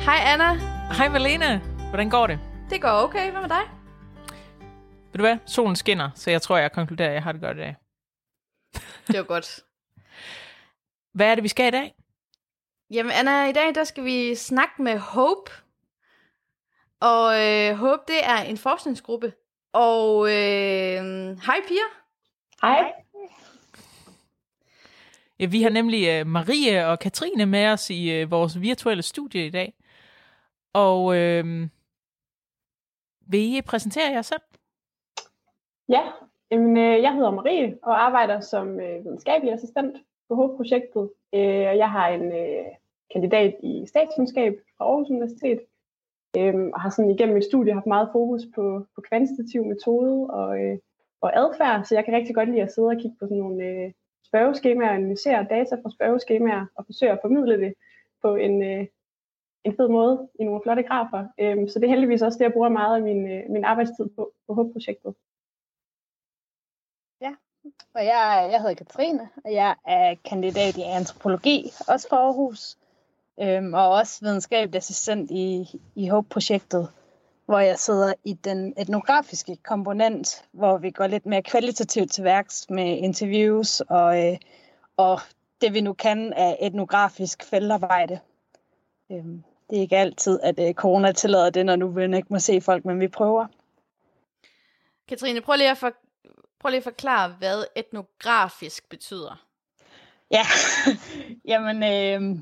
Hej Anna. Hej Malene. Hvordan går det? Det går okay. Hvad med dig? Ved du hvad? Solen skinner, så jeg tror, jeg konkluderer, at jeg har det godt i dag. Det var godt. Hvad er det, vi skal i dag? Jamen Anna, i dag der skal vi snakke med Hope. Og øh, Hope, det er en forskningsgruppe. Og øh, hej Pia. Hej. Ja, vi har nemlig uh, Marie og Katrine med os i uh, vores virtuelle studie i dag. Og uh, vil I præsentere jer selv? Ja, jamen, øh, jeg hedder Marie og arbejder som øh, videnskabelig assistent på HOPE-projektet. Øh, og jeg har en øh, kandidat i statskundskab fra Aarhus Universitet. Øh, og har sådan igennem mit studie haft meget fokus på, på kvantitativ metode og, øh, og adfærd, så jeg kan rigtig godt lide at sidde og kigge på sådan nogle øh, spørgeskemaer, analysere data fra spørgeskemaer og forsøge at formidle det på en, øh, en fed måde i nogle flotte grafer. Øhm, så det er heldigvis også det, jeg bruger meget af min, øh, min arbejdstid på, på HOPE-projektet. Ja, Og jeg, jeg hedder Katrine, og jeg er kandidat i antropologi, også fra Aarhus, øhm, og også videnskabelig assistent i, i HOPE-projektet, hvor jeg sidder i den etnografiske komponent, hvor vi går lidt mere kvalitativt til værks med interviews og, øh, og det vi nu kan af etnografisk feltarbejde. Øhm, det er ikke altid, at øh, corona tillader det, når nu vi ikke må se folk, men vi prøver. Katrine, prøv lige at, for, prøv lige at forklare, hvad etnografisk betyder. Ja, jamen, øh,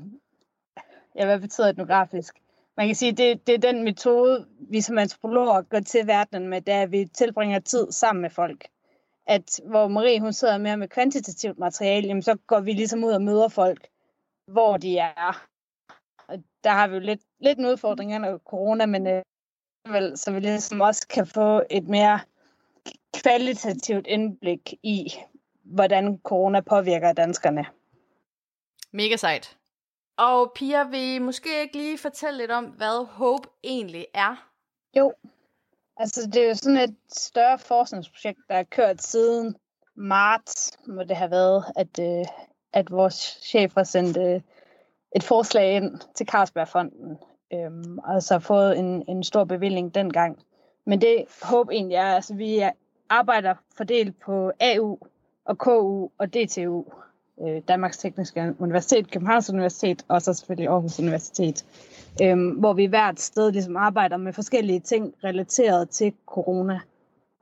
ja, hvad betyder etnografisk? Man kan sige, det, det er den metode, vi som antropologer går til verden med, da vi tilbringer tid sammen med folk. At hvor Marie hun sidder mere med kvantitativt materiale, jamen, så går vi ligesom ud og møder folk, hvor de er. Og der har vi jo lidt, lidt en udfordring under corona, men øh, vel, så vi ligesom også kan få et mere kvalitativt indblik i, hvordan corona påvirker danskerne. Mega sejt. Og Pia, vil måske ikke lige fortælle lidt om, hvad HOPE egentlig er? Jo, altså det er jo sådan et større forskningsprojekt, der er kørt siden marts, må det have været, at, øh, at vores chef har sendt øh, et forslag ind til Carlsbergfonden, øhm, og så fået en, en stor bevilling dengang. Men det håb egentlig er, altså vi arbejder fordelt på AU og KU og DTU, øh, Danmarks Tekniske Universitet, Københavns Universitet og så selvfølgelig Aarhus Universitet, øhm, hvor vi hvert sted ligesom arbejder med forskellige ting relateret til corona.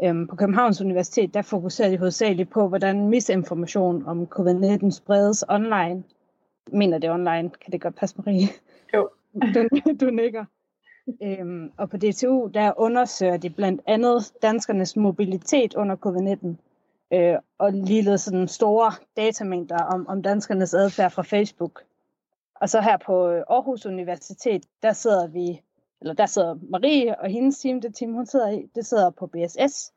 Øhm, på Københavns Universitet, der fokuserer de hovedsageligt på, hvordan misinformation om covid-19 spredes online. Mener det online, kan det godt passe, Marie? Jo. du, du nikker. Øhm, og på DTU, der undersøger de blandt andet danskernes mobilitet under covid-19, øh, og ligeledes sådan store datamængder om, om danskernes adfærd fra Facebook. Og så her på Aarhus Universitet, der sidder vi, eller der sidder Marie og hendes team, det team hun sidder i, det sidder på BSS,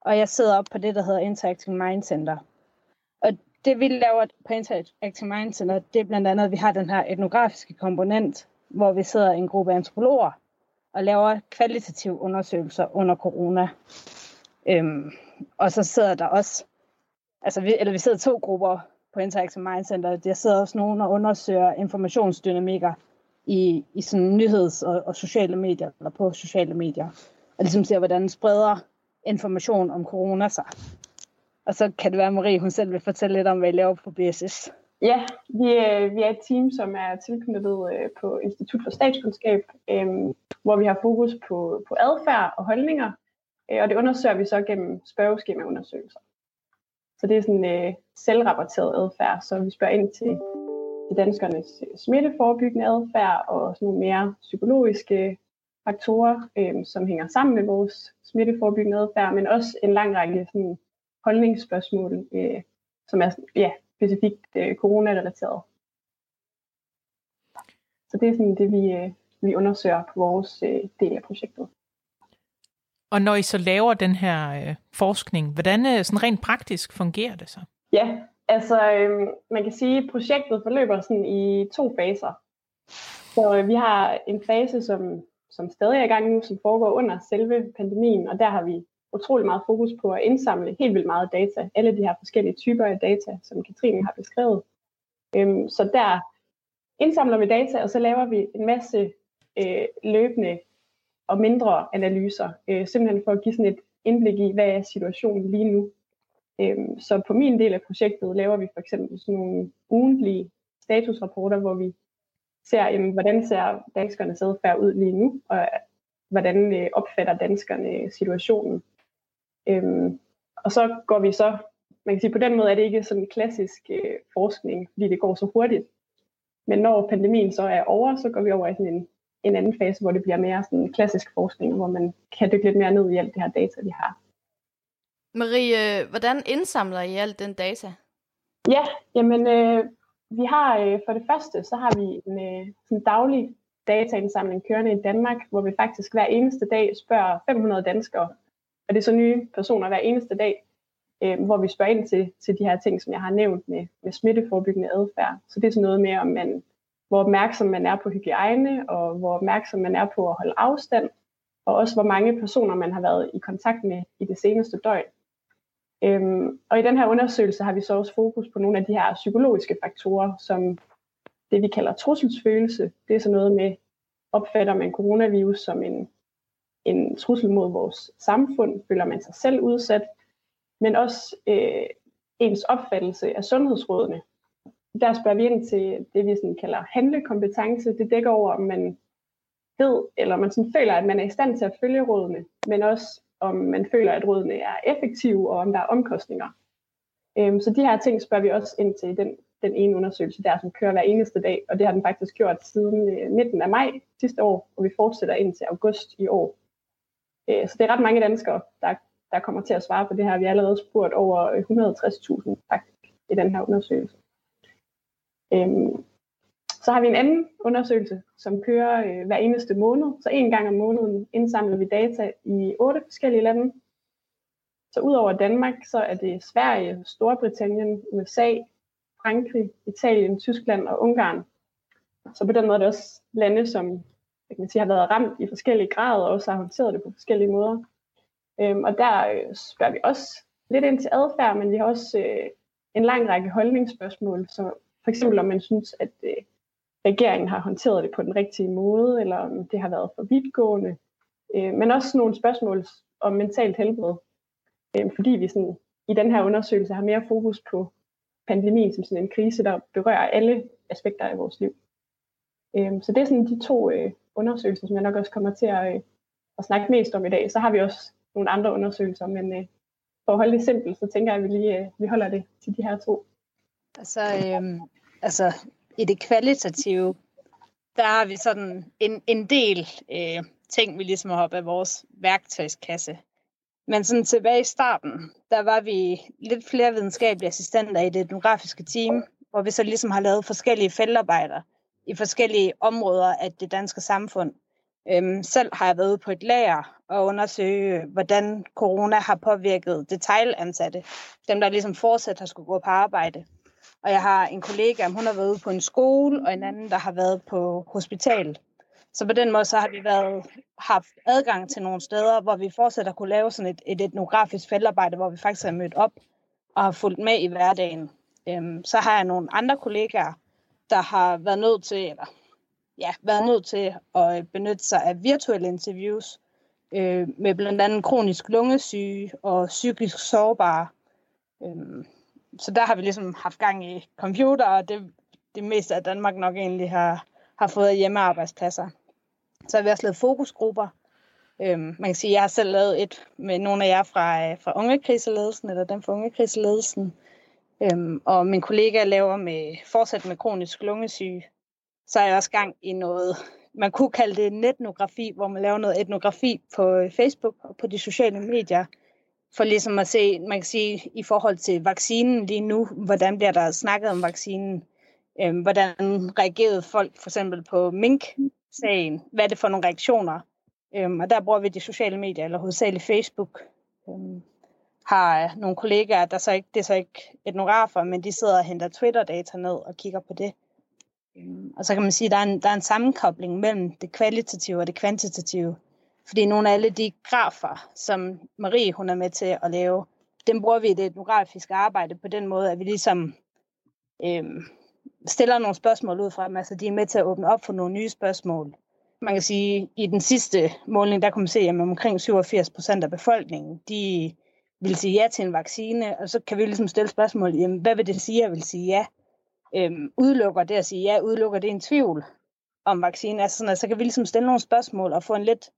og jeg sidder op på det, der hedder Interacting Mind Center. Og det vi laver på Interactive Mind Center, det er blandt andet, at vi har den her etnografiske komponent, hvor vi sidder en gruppe antropologer, og laver kvalitative undersøgelser under corona. Øhm, og så sidder der også, altså vi, eller vi sidder to grupper på Interactive Mind Center. Der sidder også nogen og undersøger informationsdynamikker i, i sådan nyheds- og, og sociale medier, eller på sociale medier. Og ligesom ser, hvordan spreder information om corona sig. Og så kan det være, at Marie hun selv vil fortælle lidt om, hvad I laver på BSS. Ja, vi er, vi er et team, som er tilknyttet øh, på Institut for Statskundskab, øh, hvor vi har fokus på, på adfærd og holdninger, øh, og det undersøger vi så gennem spørgeskemaundersøgelser. Så det er sådan øh, selvrapporteret adfærd, så vi spørger ind til, til danskernes øh, smitteforebyggende adfærd og sådan nogle mere psykologiske faktorer, øh, som hænger sammen med vores smitteforebyggende adfærd, men også en lang række sådan, holdningsspørgsmål, øh, som er ja, specifikt øh, corona-relateret. Så det er sådan det, vi, øh, vi undersøger på vores øh, del af projektet. Og når I så laver den her øh, forskning, hvordan øh, sådan rent praktisk fungerer det så? Ja, altså øh, man kan sige, at projektet forløber sådan i to faser. Så øh, vi har en fase, som, som stadig er i gang nu, som foregår under selve pandemien, og der har vi utrolig meget fokus på at indsamle helt vildt meget data. Alle de her forskellige typer af data, som Katrine har beskrevet. Øhm, så der indsamler vi data, og så laver vi en masse øh, løbende og mindre analyser, øh, simpelthen for at give sådan et indblik i, hvad er situationen lige nu. Øhm, så på min del af projektet laver vi for eksempel sådan nogle ugentlige statusrapporter, hvor vi ser, jamen, hvordan ser danskernes adfærd ud lige nu, og hvordan øh, opfatter danskerne situationen. Øhm, og så går vi så, man kan sige, på den måde er det ikke sådan en klassisk øh, forskning, fordi det går så hurtigt. Men når pandemien så er over, så går vi over i sådan en, en anden fase, hvor det bliver mere sådan klassisk forskning, hvor man kan dykke lidt mere ned i alt det her data, vi har. Marie, hvordan indsamler I alt den data? Ja, jamen øh, vi har øh, for det første, så har vi en øh, sådan daglig dataindsamling kørende i Danmark, hvor vi faktisk hver eneste dag spørger 500 danskere, og det er så nye personer hver eneste dag, øh, hvor vi spørger ind til, til de her ting, som jeg har nævnt med, med smitteforebyggende adfærd. Så det er sådan noget med, om man, hvor opmærksom man er på hygiejne, og hvor opmærksom man er på at holde afstand, og også hvor mange personer man har været i kontakt med i det seneste døgn. Øhm, og i den her undersøgelse har vi så også fokus på nogle af de her psykologiske faktorer, som det vi kalder trusselsfølelse. Det er så noget med, opfatter man coronavirus som en, en trussel mod vores samfund, føler man sig selv udsat, men også øh, ens opfattelse af sundhedsrådene. Der spørger vi ind til det, vi sådan kalder handlekompetence. Det dækker over, om man ved, eller man sådan føler, at man er i stand til at følge rådene, men også om man føler, at rådene er effektive, og om der er omkostninger. Øhm, så de her ting spørger vi også ind til den, den ene undersøgelse der, som kører hver eneste dag, og det har den faktisk gjort siden øh, midten af maj sidste år, og vi fortsætter ind til august i år. Øh, så det er ret mange danskere, der, der kommer til at svare på det her. Vi har allerede spurgt over øh, 160.000 faktisk i den her undersøgelse. Øhm, så har vi en anden undersøgelse, som kører øh, hver eneste måned. Så en gang om måneden indsamler vi data i otte forskellige lande. Så udover Danmark, så er det Sverige, Storbritannien, USA, Frankrig, Italien, Tyskland og Ungarn. Så på den måde er det også lande, som jeg kan sige, har været ramt i forskellige grader, og også har håndteret det på forskellige måder. Øhm, og der øh, spørger vi også lidt ind til adfærd, men vi har også øh, en lang række holdningsspørgsmål, så for eksempel om man synes, at øh, regeringen har håndteret det på den rigtige måde, eller om det har været for vidtgående. Øh, men også nogle spørgsmål om mentalt helbred, øh, fordi vi sådan, i den her undersøgelse har mere fokus på pandemien som sådan en krise, der berører alle aspekter af vores liv. Øh, så det er sådan de to øh, undersøgelser, som jeg nok også kommer til at, øh, at snakke mest om i dag. Så har vi også nogle andre undersøgelser, men øh, for at holde det simpelt, så tænker jeg, at vi lige øh, vi holder det til de her to. Altså, øh, altså i det kvalitative, der har vi sådan en, en del øh, ting, vi ligesom har op af vores værktøjskasse. Men sådan tilbage i starten, der var vi lidt flere videnskabelige assistenter i det etnografiske team, hvor vi så ligesom har lavet forskellige feltarbejder i forskellige områder af det danske samfund. Øhm, selv har jeg været på et lager og undersøge, hvordan corona har påvirket detailansatte, dem der ligesom fortsat har skulle gå på arbejde. Og jeg har en kollega, hun har været ude på en skole, og en anden, der har været på hospitalet. Så på den måde så har vi været, haft adgang til nogle steder, hvor vi fortsat har kunne lave sådan et, et etnografisk feltarbejde, hvor vi faktisk har mødt op og har fulgt med i hverdagen. Øhm, så har jeg nogle andre kollegaer, der har været nødt til, eller ja, været nødt til at øh, benytte sig af virtuelle interviews øh, med blandt andet kronisk lungesyge og psykisk sårbare. Øh, så der har vi ligesom haft gang i computer, og det, det meste af Danmark nok egentlig har, har fået hjemmearbejdspladser. Så har vi også lavet fokusgrupper. Øhm, man kan sige, at jeg har selv lavet et med nogle af jer fra, øh, fra ungekriseledelsen, eller dem fra ungekriseledelsen. Øhm, og min kollega laver med, fortsat med kronisk lungesyge. Så er jeg også gang i noget, man kunne kalde det netnografi, hvor man laver noget etnografi på øh, Facebook og på de sociale medier, for ligesom at se, man kan sige, i forhold til vaccinen lige nu, hvordan bliver der snakket om vaccinen? Øhm, hvordan reagerede folk for eksempel på mink-sagen? Hvad er det for nogle reaktioner? Øhm, og der bruger vi de sociale medier, eller hovedsageligt Facebook. Øhm, har nogle kollegaer, der så ikke, det er så ikke etnografer, men de sidder og henter Twitter-data ned og kigger på det. Øhm, og så kan man sige, at der er en, der er en sammenkobling mellem det kvalitative og det kvantitative. Fordi nogle af alle de grafer, som Marie hun er med til at lave, dem bruger vi i det etnografiske arbejde på den måde, at vi ligesom øhm, stiller nogle spørgsmål ud fra dem. Altså de er med til at åbne op for nogle nye spørgsmål. man kan sige, i den sidste måling, der kunne man se, at omkring 87 procent af befolkningen, de vil sige ja til en vaccine, og så kan vi ligesom stille spørgsmål, jamen, hvad vil det sige, at jeg vil sige ja? Øhm, udelukker det at sige ja, udelukker det en tvivl om vaccine? Altså sådan, at så kan vi ligesom stille nogle spørgsmål og få en lidt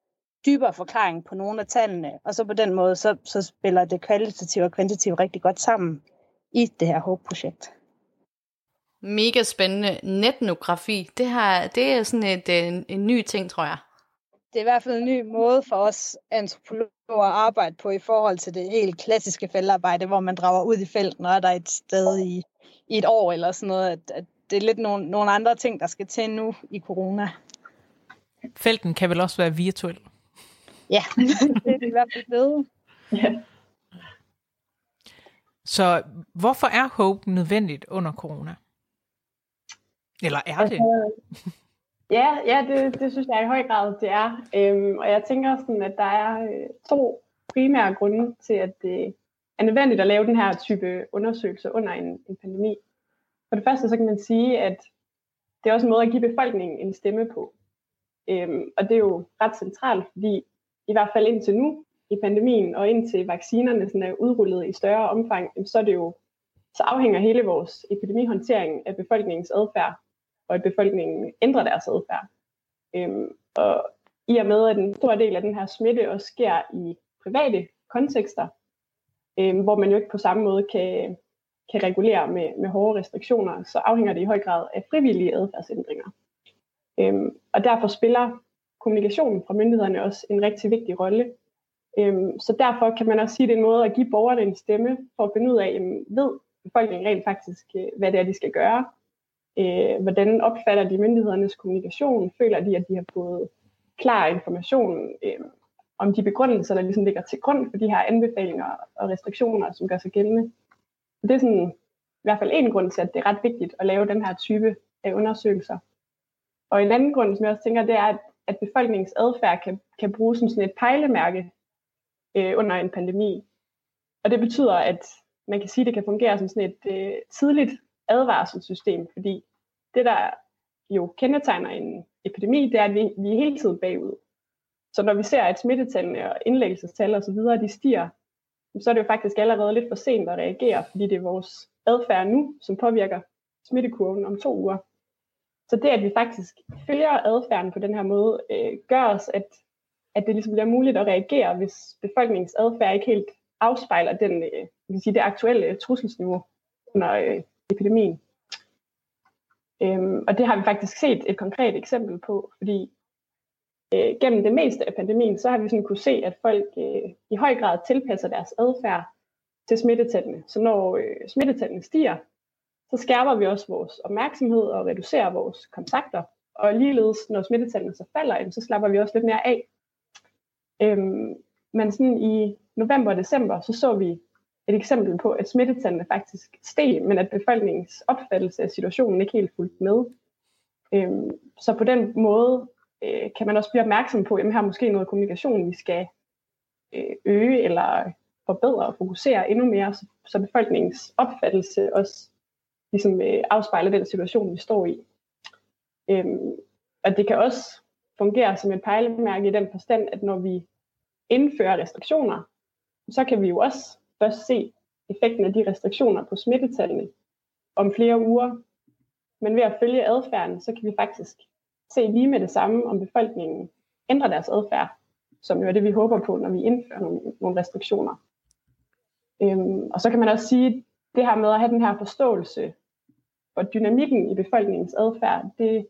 dybere forklaring på nogle af tallene, og så på den måde, så, så spiller det kvalitativt og kvantitativt rigtig godt sammen i det her HOPE-projekt. Mega spændende. Netnografi, det, her, det er sådan et, en, en ny ting, tror jeg. Det er i hvert fald en ny måde for os antropologer at arbejde på i forhold til det helt klassiske feltarbejde, hvor man drager ud i felten, og er der et sted i, i et år eller sådan noget. At, at det er lidt nogle, nogle andre ting, der skal til nu i corona. Felten kan vel også være virtuel? Ja, det er i hvert fald blevet. Ja. Så hvorfor er HOPE nødvendigt under corona? Eller er det? Altså, ja, ja det, det synes jeg i høj grad, det er. Øhm, og jeg tænker sådan, at der er øh, to primære grunde til, at det er nødvendigt at lave den her type undersøgelser under en, en pandemi. For det første så kan man sige, at det er også en måde at give befolkningen en stemme på. Øhm, og det er jo ret centralt, fordi i hvert fald indtil nu i pandemien, og indtil vaccinerne sådan er udrullet i større omfang, så er det jo så afhænger hele vores epidemihåndtering af befolkningens adfærd og at befolkningen ændrer deres adfærd. Øhm, og i og med, at en stor del af den her smitte også sker i private kontekster, øhm, hvor man jo ikke på samme måde kan, kan regulere med, med hårde restriktioner, så afhænger det i høj grad af frivillige adfærdsændringer. Øhm, og derfor spiller kommunikationen fra myndighederne også en rigtig vigtig rolle. Øhm, så derfor kan man også sige, at det er en måde at give borgerne en stemme for at finde ud af, jamen, ved befolkningen rent faktisk, øh, hvad det er, de skal gøre, Øh, hvordan opfatter de myndighedernes kommunikation? Føler de, at de har fået klar information øh, om de begrundelser, der ligesom ligger til grund for de her anbefalinger og restriktioner, som gør sig gældende? Det er sådan, i hvert fald en grund til, at det er ret vigtigt at lave den her type af undersøgelser. Og en anden grund, som jeg også tænker, det er, at, at befolkningens adfærd kan, kan bruges som sådan et pejlemærke øh, under en pandemi. Og det betyder, at man kan sige, at det kan fungere som sådan et øh, tidligt advarselssystem, fordi det, der jo kendetegner en epidemi, det er, at vi, vi er hele tiden bagud. Så når vi ser, at smittetallene og indlæggelsestal osv., de stiger, så er det jo faktisk allerede lidt for sent at reagere, fordi det er vores adfærd nu, som påvirker smittekurven om to uger. Så det, at vi faktisk følger adfærden på den her måde, øh, gør os, at, at det ligesom bliver muligt at reagere, hvis befolkningens adfærd ikke helt afspejler den, øh, vil sige, det aktuelle trusselsniveau under øh, epidemien. Øhm, og det har vi faktisk set et konkret eksempel på, fordi øh, gennem det meste af pandemien, så har vi sådan kunne se, at folk øh, i høj grad tilpasser deres adfærd til smittetallene. Så når øh, smittetallene stiger, så skærper vi også vores opmærksomhed og reducerer vores kontakter. Og ligeledes, når smittetallene så falder, så slapper vi også lidt mere af. Øhm, men sådan i november og december, så så vi et eksempel på, at smittetallene faktisk steg, men at befolkningens opfattelse af situationen ikke helt fulgte med. Øhm, så på den måde øh, kan man også blive opmærksom på, at her er måske noget kommunikation, vi skal øh, øge eller forbedre og fokusere endnu mere, så, så befolkningens opfattelse også ligesom øh, afspejler den situation, vi står i. Øhm, og det kan også fungere som et pejlemærke i den forstand, at når vi indfører restriktioner, så kan vi jo også først se effekten af de restriktioner på smittetallene om flere uger. Men ved at følge adfærden, så kan vi faktisk se lige med det samme, om befolkningen ændrer deres adfærd, som jo er det, vi håber på, når vi indfører nogle, nogle restriktioner. Øhm, og så kan man også sige, det her med at have den her forståelse for dynamikken i befolkningens adfærd, det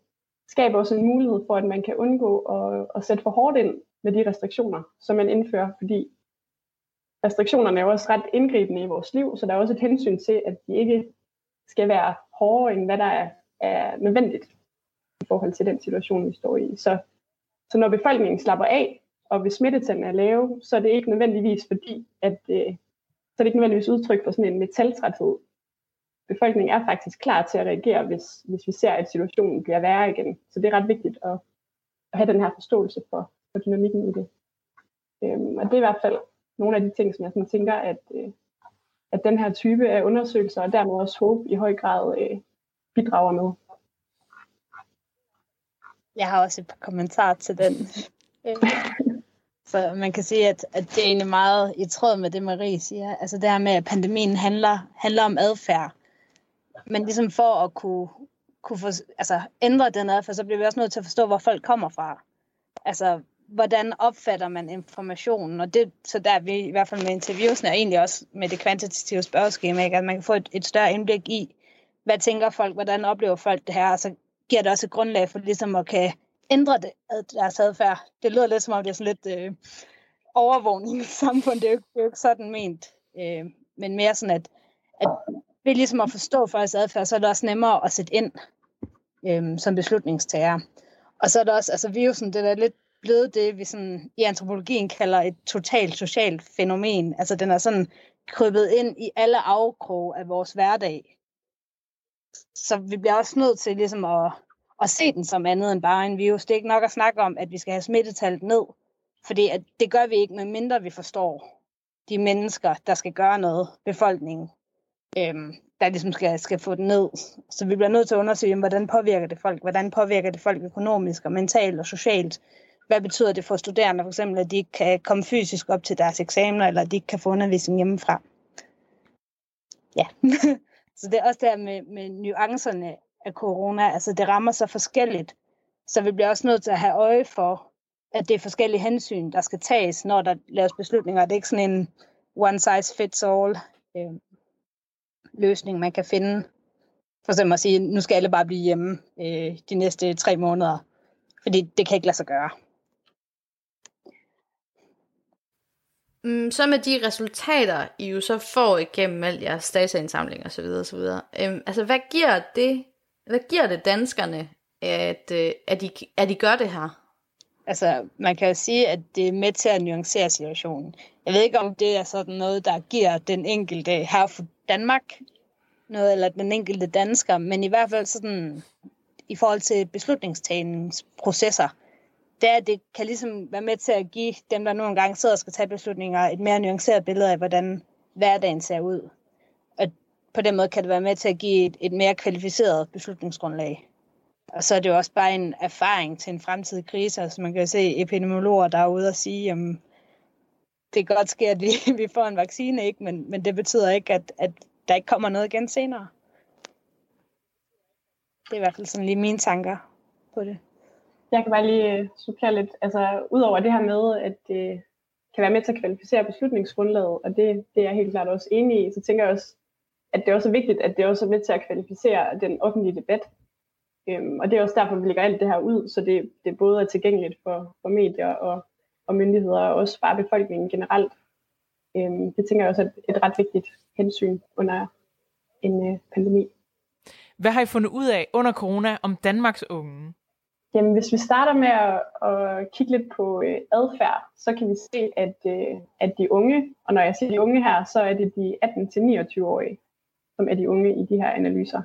skaber også en mulighed for, at man kan undgå at, at sætte for hårdt ind med de restriktioner, som man indfører, fordi restriktionerne er jo også ret indgribende i vores liv, så der er også et hensyn til, at de ikke skal være hårdere, end hvad der er, er nødvendigt i forhold til den situation, vi står i. Så, så når befolkningen slapper af, og hvis smittetallene er lave, så er det ikke nødvendigvis fordi, at øh, så er det ikke nødvendigvis udtryk for sådan en metaltræthed. Befolkningen er faktisk klar til at reagere, hvis, hvis vi ser, at situationen bliver værre igen. Så det er ret vigtigt at, at have den her forståelse for, for dynamikken i det. Øhm, og det er i hvert fald nogle af de ting, som jeg sådan tænker, at, øh, at den her type af undersøgelser, og dermed også håb i høj grad øh, bidrager med. Jeg har også et par kommentarer til den. Så man kan sige, at, at det er egentlig meget i tråd med det, Marie siger. Altså det her med, at pandemien handler, handler om adfærd. Men ligesom for at kunne, kunne få, altså, ændre den adfærd, så bliver vi også nødt til at forstå, hvor folk kommer fra. Altså, hvordan opfatter man informationen? Og det så der vi i hvert fald med interviewsene, og egentlig også med det kvantitative spørgeskema, ikke? at man kan få et, et større indblik i, hvad tænker folk, hvordan oplever folk det her, og så giver det også et grundlag for ligesom at kan ændre det, deres adfærd. Det lyder lidt som om, det er sådan lidt øh, overvågning i samfundet. Det er jo, det er jo ikke sådan ment. Øh, men mere sådan, at, at ved ligesom at forstå folks adfærd, så er det også nemmere at sætte ind øh, som beslutningstager. Og så er det også, altså virusen, det er lidt blevet det, vi sådan, i antropologien kalder et totalt socialt fænomen. Altså den er sådan krybet ind i alle afkroge af vores hverdag. Så vi bliver også nødt til ligesom at, at se den som andet end bare en virus. Det er ikke nok at snakke om, at vi skal have smittetallet ned, fordi at det gør vi ikke, medmindre vi forstår de mennesker, der skal gøre noget, befolkningen, øhm, der ligesom skal, skal få den ned. Så vi bliver nødt til at undersøge, hvordan påvirker det folk? Hvordan påvirker det folk økonomisk og mentalt og socialt? Hvad betyder det for studerende, for eksempel, at de ikke kan komme fysisk op til deres eksamener, eller at de ikke kan få undervisning hjemmefra? Ja, så det er også der med, med nuancerne af corona. Altså det rammer så forskelligt. Så vi bliver også nødt til at have øje for, at det er forskellige hensyn, der skal tages, når der laves beslutninger. Det er ikke sådan en one size fits all øh, løsning, man kan finde. For eksempel at sige, nu skal alle bare blive hjemme øh, de næste tre måneder. Fordi det kan ikke lade sig gøre. Mm, så med de resultater, I jo så får igennem al jeres dataindsamling og så videre, og så videre. Øhm, altså, hvad giver det, hvad giver det danskerne, at, øh, at, de, at de gør det her? Altså, man kan jo sige, at det er med til at nuancere situationen. Jeg ved ikke, om det er sådan noget, der giver den enkelte her for Danmark noget, eller den enkelte dansker, men i hvert fald sådan, i forhold til beslutningstagningsprocesser, det er, at det kan ligesom være med til at give dem, der nogle gange sidder og skal tage beslutninger, et mere nuanceret billede af, hvordan hverdagen ser ud. Og på den måde kan det være med til at give et, et mere kvalificeret beslutningsgrundlag. Og så er det jo også bare en erfaring til en fremtidig krise. Altså man kan se epidemiologer, der er ude og sige, at det kan godt ske, at vi, vi får en vaccine, ikke? Men, men det betyder ikke, at, at der ikke kommer noget igen senere. Det er i hvert fald sådan lige mine tanker på det. Jeg kan bare lige øh, supplere lidt. Altså, udover det her med, at det kan være med til at kvalificere beslutningsgrundlaget, og det, det er jeg helt klart også enig i, så tænker jeg også, at det er også vigtigt, at det også er med til at kvalificere den offentlige debat. Øhm, og det er også derfor, vi lægger alt det her ud, så det, det både er tilgængeligt for, for medier og, og myndigheder, og også bare befolkningen generelt. Øhm, det tænker jeg også er et, et ret vigtigt hensyn under en øh, pandemi. Hvad har I fundet ud af under corona om Danmarks unge? Jamen, hvis vi starter med at, at kigge lidt på øh, adfærd, så kan vi se, at, øh, at de unge, og når jeg siger de unge her, så er det de 18-29-årige, som er de unge i de her analyser.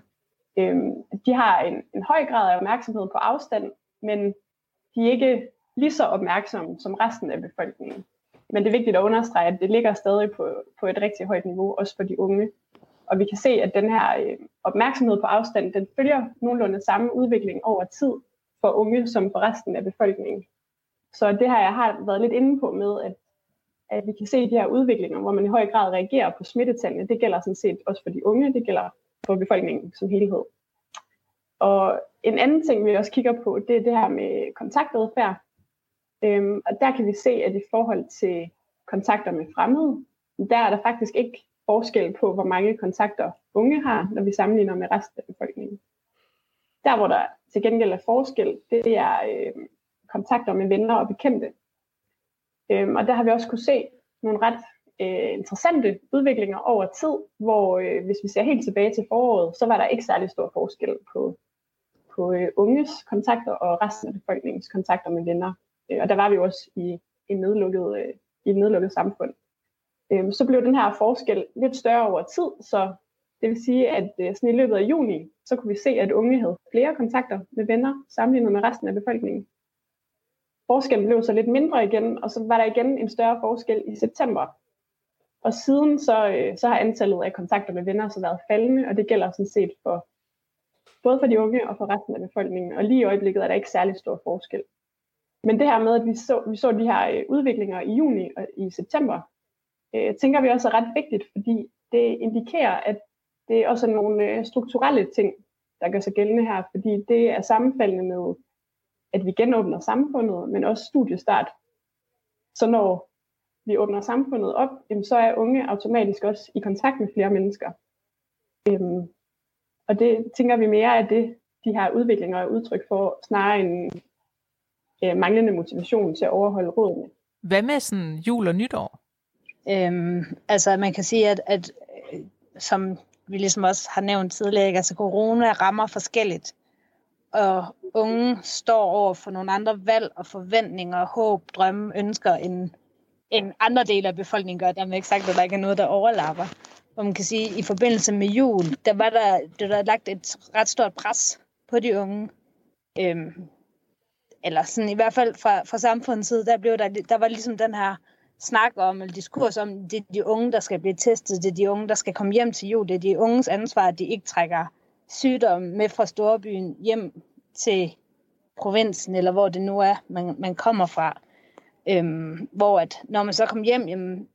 Øhm, de har en, en høj grad af opmærksomhed på afstand, men de er ikke lige så opmærksomme som resten af befolkningen. Men det er vigtigt at understrege, at det ligger stadig på, på et rigtig højt niveau, også for de unge. Og vi kan se, at den her øh, opmærksomhed på afstand, den følger nogenlunde samme udvikling over tid for unge som for resten af befolkningen. Så det her jeg har været lidt inde på med, at, at vi kan se de her udviklinger, hvor man i høj grad reagerer på smittetallene. Det gælder sådan set også for de unge, det gælder for befolkningen som helhed. Og en anden ting, vi også kigger på, det er det her med kontaktadfærd. Øhm, og der kan vi se, at i forhold til kontakter med fremmede, der er der faktisk ikke forskel på, hvor mange kontakter unge har, når vi sammenligner med resten af befolkningen. Der, hvor der til gengæld er forskel, det er øh, kontakter med venner og bekendte. Øhm, og der har vi også kunne se nogle ret øh, interessante udviklinger over tid, hvor øh, hvis vi ser helt tilbage til foråret, så var der ikke særlig stor forskel på, på øh, unges kontakter og resten af befolkningens kontakter med venner. Øh, og der var vi jo også i, en nedlukket, øh, i et nedlukket samfund. Øh, så blev den her forskel lidt større over tid, så det vil sige, at øh, sådan i løbet af juni, så kunne vi se, at unge havde flere kontakter med venner, sammenlignet med resten af befolkningen. Forskellen blev så lidt mindre igen, og så var der igen en større forskel i september. Og siden så, øh, så har antallet af kontakter med venner så været faldende, og det gælder sådan set for både for de unge og for resten af befolkningen. Og lige i øjeblikket er der ikke særlig stor forskel. Men det her med, at vi så, vi så de her øh, udviklinger i juni og i september, øh, tænker vi også er ret vigtigt, fordi det indikerer, at det også er nogle øh, strukturelle ting, der gør sig gældende her, fordi det er sammenfaldende med, at vi genåbner samfundet, men også studiestart. Så når vi åbner samfundet op, jamen, så er unge automatisk også i kontakt med flere mennesker. Øhm, og det tænker vi mere af det, de her udviklinger er udtryk for, snarere end øh, manglende motivation til at overholde rådene. Hvad med sådan jul og nytår? Øhm, altså man kan sige, at, at øh, som vi ligesom også har nævnt tidligere, ikke? altså corona rammer forskelligt, og unge står over for nogle andre valg og forventninger, håb, drømme, ønsker, end, end andre dele af befolkningen gør. Dermed ikke sagt, at der ikke er noget, der overlapper. Og man kan sige, at i forbindelse med jul, der var der, der, der lagt et ret stort pres på de unge. Øhm, eller sådan i hvert fald fra, fra samfundets side, der, blev der, der var ligesom den her snak om, eller diskurs om, det er de unge, der skal blive testet, det er de unge, der skal komme hjem til jul, det er de unges ansvar, at de ikke trækker sygdom med fra storbyen hjem til provinsen, eller hvor det nu er, man, man kommer fra. Øhm, hvor at når man så kommer hjem, jamen,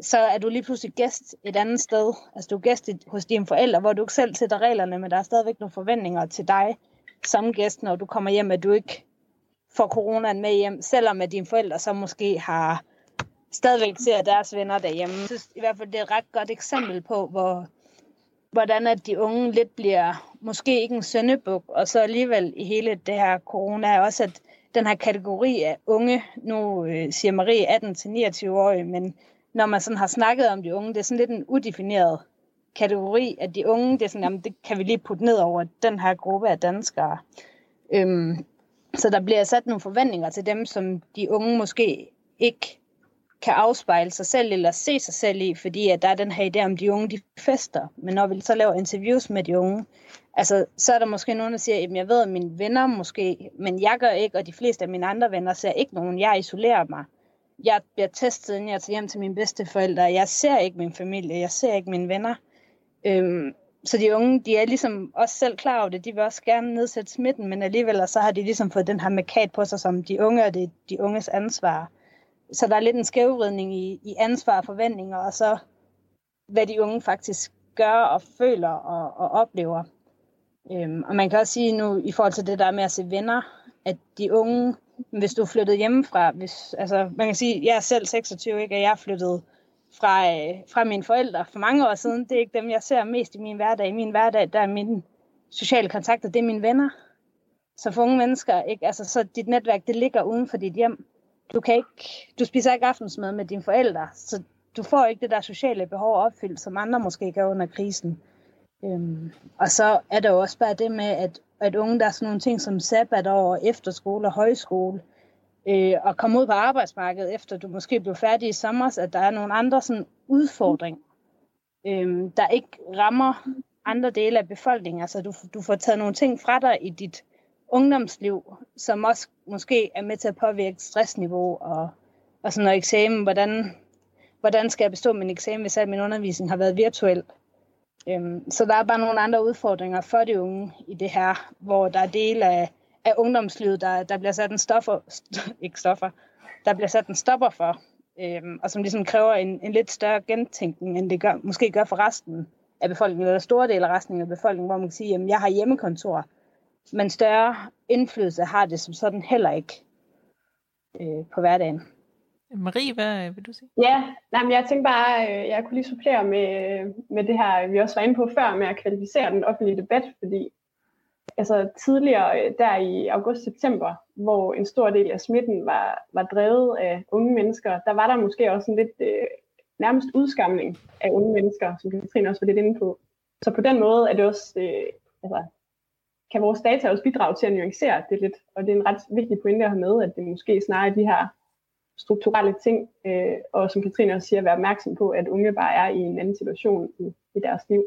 så er du lige pludselig gæst et andet sted. Altså du er gæst hos dine forældre, hvor du ikke selv sætter reglerne, men der er stadigvæk nogle forventninger til dig som gæst, når du kommer hjem, at du ikke får coronaen med hjem, selvom at dine forældre så måske har stadigvæk ser deres venner derhjemme. Jeg synes i hvert fald, det er et ret godt eksempel på, hvor, hvordan at de unge lidt bliver måske ikke en søndebuk, og så alligevel i hele det her corona er også, at den her kategori af unge, nu øh, siger Marie 18-29-årige, men når man sådan har snakket om de unge, det er sådan lidt en udefineret kategori, at de unge, det er sådan, jamen, det kan vi lige putte ned over den her gruppe af danskere. Øhm, så der bliver sat nogle forventninger til dem, som de unge måske ikke kan afspejle sig selv eller se sig selv i, fordi at der er den her idé om, de unge de fester. Men når vi så laver interviews med de unge, altså, så er der måske nogen, der siger, at jeg ved, at mine venner måske, men jeg gør ikke, og de fleste af mine andre venner ser ikke nogen. Jeg isolerer mig. Jeg bliver testet, inden jeg tager hjem til mine bedsteforældre. Jeg ser ikke min familie, jeg ser ikke mine venner. Øhm, så de unge, de er ligesom også selv klar over det. De vil også gerne nedsætte smitten, men alligevel så har de ligesom fået den her markat på sig som de unge, og det er de unges ansvar. Så der er lidt en skævvridning i, i ansvar og forventninger, og så hvad de unge faktisk gør og føler og, og oplever. Øhm, og man kan også sige nu, i forhold til det der med at se venner, at de unge, hvis du er flyttet hjemmefra, hvis, altså man kan sige, jeg er selv 26, ikke, og jeg er flyttet fra, øh, fra mine forældre for mange år siden. Det er ikke dem, jeg ser mest i min hverdag. I min hverdag, der er mine sociale kontakter, det er mine venner. Så for unge mennesker, ikke? Altså, så dit netværk, det ligger uden for dit hjem. Du, kan ikke, du spiser ikke aftensmad med dine forældre, så du får ikke det der sociale behov opfyldt, som andre måske gør under krisen. Øhm, og så er der jo også bare det med, at, at unge, der er sådan nogle ting som sabbatår, efterskole og højskole, øh, og komme ud på arbejdsmarkedet, efter du måske blev færdig i sommer, at der er nogle andre sådan, udfordringer, øh, der ikke rammer andre dele af befolkningen. Altså du, du får taget nogle ting fra dig i dit ungdomsliv, som også måske er med til at påvirke stressniveau og, og sådan noget eksamen. Hvordan, hvordan skal jeg bestå min eksamen, hvis al min undervisning har været virtuel? Øhm, så der er bare nogle andre udfordringer for de unge i det her, hvor der er dele af af ungdomslivet, der, der bliver sat en stoffer, st- ikke stoffer, der bliver sat en stopper for, øhm, og som ligesom kræver en, en lidt større gentænkning, end det gør, måske gør for resten af befolkningen, eller store dele af resten af befolkningen, hvor man kan sige, at jeg har hjemmekontor, men større indflydelse har det som sådan heller ikke øh, på hverdagen. Marie, hvad vil du sige? Ja, nej, men jeg tænkte bare, øh, jeg kunne lige supplere med, med det her, vi også var inde på før, med at kvalificere den offentlige debat, fordi altså tidligere øh, der i august-september, hvor en stor del af smitten var, var drevet af unge mennesker, der var der måske også en lidt øh, nærmest udskamning af unge mennesker, som Katrine også var lidt inde på. Så på den måde er det også, øh, altså, kan vores data også bidrage til at nuancere det lidt, og det er en ret vigtig pointe at have med, at det måske snarere er de her strukturelle ting, øh, og som Katrine også siger, være opmærksom på, at unge bare er i en anden situation i, i deres liv.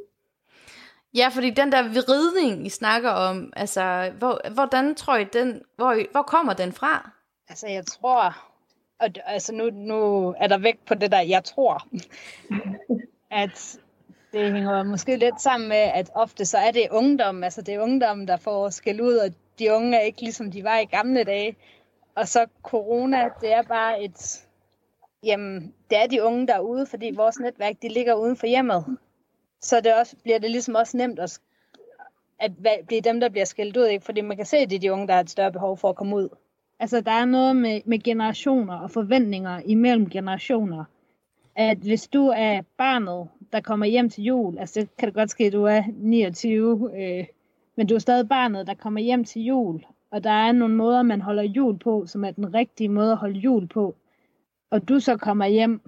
Ja, fordi den der vridning, I snakker om, altså, hvor, hvordan tror I, den, hvor, hvor kommer den fra? Altså, jeg tror, og altså nu, nu er der væk på det der, jeg tror, at det hænger måske lidt sammen med, at ofte så er det ungdom, altså det er ungdom, der får skæld ud, og de unge er ikke ligesom de var i gamle dage. Og så corona, det er bare et, jamen, det er de unge derude, fordi vores netværk, de ligger uden for hjemmet. Så det også, bliver det ligesom også nemt at, at det er dem, der bliver skældt ud, ikke? fordi man kan se, at det er de unge, der har et større behov for at komme ud. Altså, der er noget med, med generationer og forventninger imellem generationer. At hvis du er barnet, der kommer hjem til jul, altså det kan det godt ske, at du er 29, øh, men du er stadig barnet, der kommer hjem til jul, og der er nogle måder, man holder jul på, som er den rigtige måde at holde jul på. Og du så kommer hjem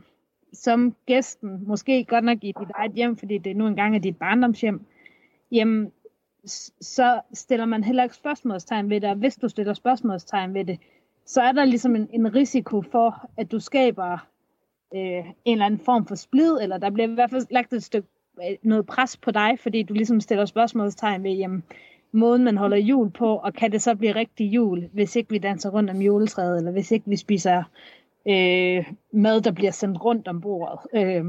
som gæsten, måske godt nok i dit eget hjem, fordi det nu engang er dit barndomshjem, jamen, så stiller man heller ikke spørgsmålstegn ved det, og hvis du stiller spørgsmålstegn ved det, så er der ligesom en, en risiko for, at du skaber øh, en eller anden form for splid, eller der bliver i hvert fald lagt et stykke øh, noget pres på dig, fordi du ligesom stiller spørgsmålstegn ved, jamen, måden man holder jul på, og kan det så blive rigtig jul, hvis ikke vi danser rundt om juletræet, eller hvis ikke vi spiser øh, mad, der bliver sendt rundt om bordet. Øh.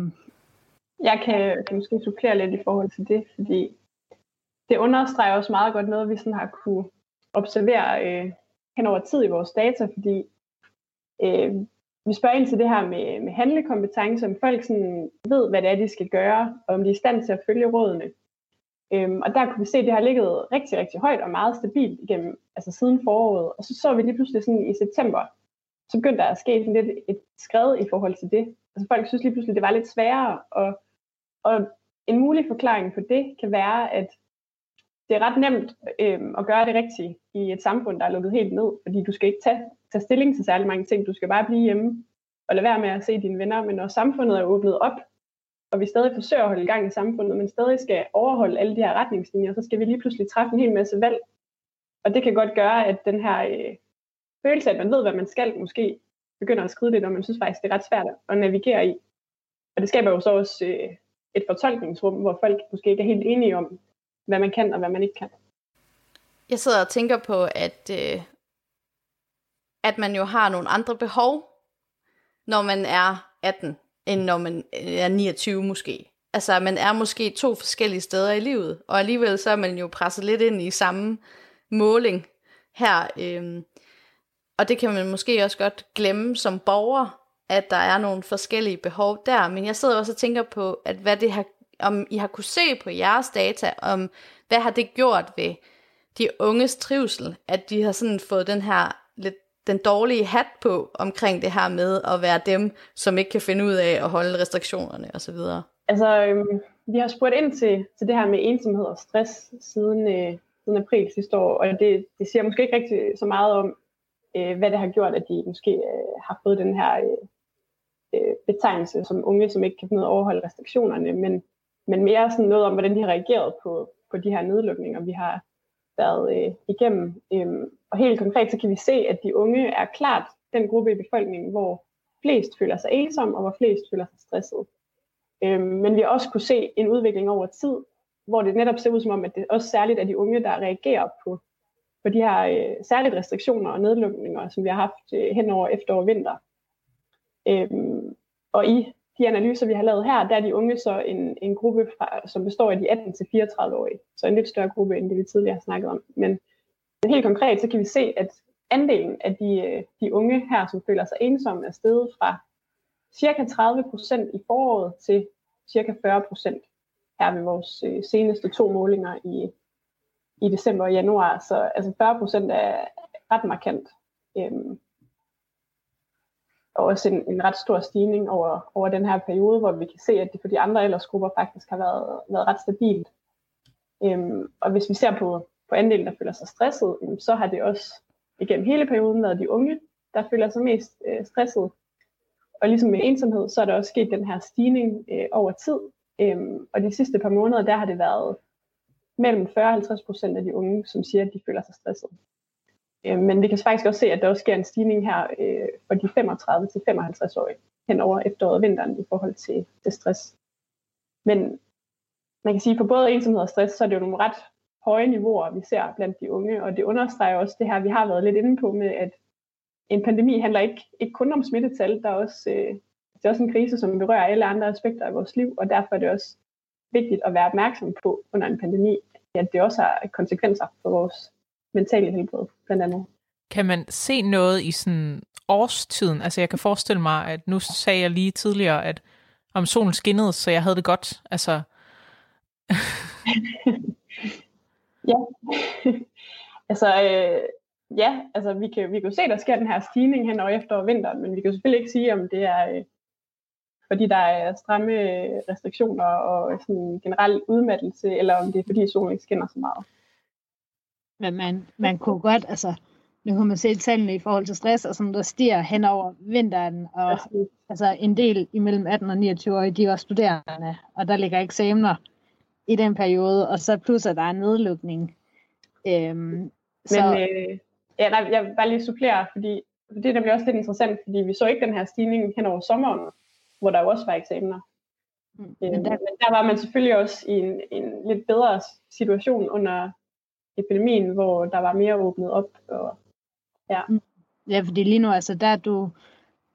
Jeg kan, kan måske supplere lidt i forhold til det, fordi det understreger også meget godt noget, vi sådan har kunne observere øh, hen over tid i vores data, fordi øh, vi spørger ind til det her med, med handlekompetence, om folk sådan ved, hvad det er, de skal gøre, og om de er i stand til at følge rådene. Øhm, og der kunne vi se, at det har ligget rigtig, rigtig højt og meget stabilt igennem, altså siden foråret. Og så så vi lige pludselig sådan i september, så begyndte der at ske sådan lidt et skred i forhold til det. Altså folk synes lige pludselig, det var lidt sværere, og, og en mulig forklaring på det kan være, at det er ret nemt øh, at gøre det rigtigt i et samfund, der er lukket helt ned, fordi du skal ikke tage, tage stilling til særlig mange ting. Du skal bare blive hjemme og lade være med at se dine venner. Men når samfundet er åbnet op, og vi stadig forsøger at holde i gang i samfundet, men stadig skal overholde alle de her retningslinjer, så skal vi lige pludselig træffe en hel masse valg. Og det kan godt gøre, at den her øh, følelse af, at man ved, hvad man skal, måske begynder at skride lidt, og man synes faktisk, det er ret svært at navigere i. Og det skaber jo så også øh, et fortolkningsrum, hvor folk måske ikke er helt enige om, hvad man kan og hvad man ikke kan. Jeg sidder og tænker på, at, øh, at man jo har nogle andre behov, når man er 18, end når man øh, er 29 måske. Altså, man er måske to forskellige steder i livet, og alligevel så er man jo presset lidt ind i samme måling her. Øh, og det kan man måske også godt glemme som borger, at der er nogle forskellige behov der. Men jeg sidder også og tænker på, at hvad det har om I har kunne se på jeres data, om hvad har det gjort ved de unges trivsel, at de har sådan fået den her lidt den dårlige hat på omkring det her med at være dem, som ikke kan finde ud af at holde restriktionerne osv.? Altså, øhm, vi har spurgt ind til, til det her med ensomhed og stress siden, øh, siden april sidste år, og det, det siger måske ikke rigtig så meget om, øh, hvad det har gjort, at de måske øh, har fået den her øh, øh betegnelse som unge, som ikke kan finde ud af at overholde restriktionerne, men men mere sådan noget om, hvordan de har reageret på, på de her nedlukninger, vi har været øh, igennem. Øhm, og helt konkret, så kan vi se, at de unge er klart den gruppe i befolkningen, hvor flest føler sig ensomme, og hvor flest føler sig stresset. Øhm, men vi har også kunne se en udvikling over tid, hvor det netop ser ud som om, at det også særligt er de unge, der reagerer på, på de her øh, særligt restriktioner og nedlukninger, som vi har haft øh, hen over efterår og vinter. Øhm, og i de analyser, vi har lavet her, der er de unge så en, en gruppe, fra, som består af de 18-34-årige. Så en lidt større gruppe, end det vi tidligere har snakket om. Men helt konkret, så kan vi se, at andelen af de, øh, de unge her, som føler sig ensomme, er steget fra cirka 30 procent i foråret til cirka 40 procent her ved vores øh, seneste to målinger i, i december og januar. Så altså 40 procent er ret markant. Øhm, og også en, en ret stor stigning over, over den her periode, hvor vi kan se, at det for de andre aldersgrupper faktisk har været, været ret stabilt. Øhm, og hvis vi ser på, på andelen, der føler sig stresset, så har det også igennem hele perioden været de unge, der føler sig mest øh, stresset. Og ligesom med ensomhed, så er der også sket den her stigning øh, over tid. Øhm, og de sidste par måneder, der har det været mellem 40 og 50 procent af de unge, som siger, at de føler sig stresset. Øh, men vi kan faktisk også se, at der også sker en stigning her øh, for de 35-55-årige hen over efteråret og vinteren i forhold til, til stress. Men man kan sige, at for både ensomhed og stress, så er det jo nogle ret høje niveauer, vi ser blandt de unge, og det understreger også det her, vi har været lidt inde på med, at en pandemi handler ikke, ikke kun om smittetal, der er også, øh, det er også en krise, som berører alle andre aspekter af vores liv, og derfor er det også vigtigt at være opmærksom på under en pandemi, at det også har konsekvenser for vores mentale helbred, blandt andet. Kan man se noget i sådan årstiden? Altså jeg kan forestille mig, at nu sagde jeg lige tidligere, at om solen skinnede, så jeg havde det godt. Altså... ja. altså, øh, ja, altså vi kan, vi kan se, der sker den her stigning hen over efter vinteren, men vi kan selvfølgelig ikke sige, om det er, øh, fordi der er stramme restriktioner og sådan generel udmattelse, eller om det er, fordi solen ikke skinner så meget. Men man, man kunne godt, altså, nu kan man se tallene i forhold til stress, og sådan, der stiger hen over vinteren, og altså, en del imellem 18 og 29 år, de også studerende, og der ligger eksamener i den periode, og så plus at der er nedlukning. Øhm, Men så... øh, ja, nej, jeg vil bare lige supplere, fordi det er nemlig også lidt interessant, fordi vi så ikke den her stigning hen over sommeren, hvor der jo også var eksamener. Mm. Øh, men, der... men der var man selvfølgelig også i en, en lidt bedre situation under epidemien, hvor der var mere åbnet op. Og, ja. Mm. ja, fordi lige nu, altså der du,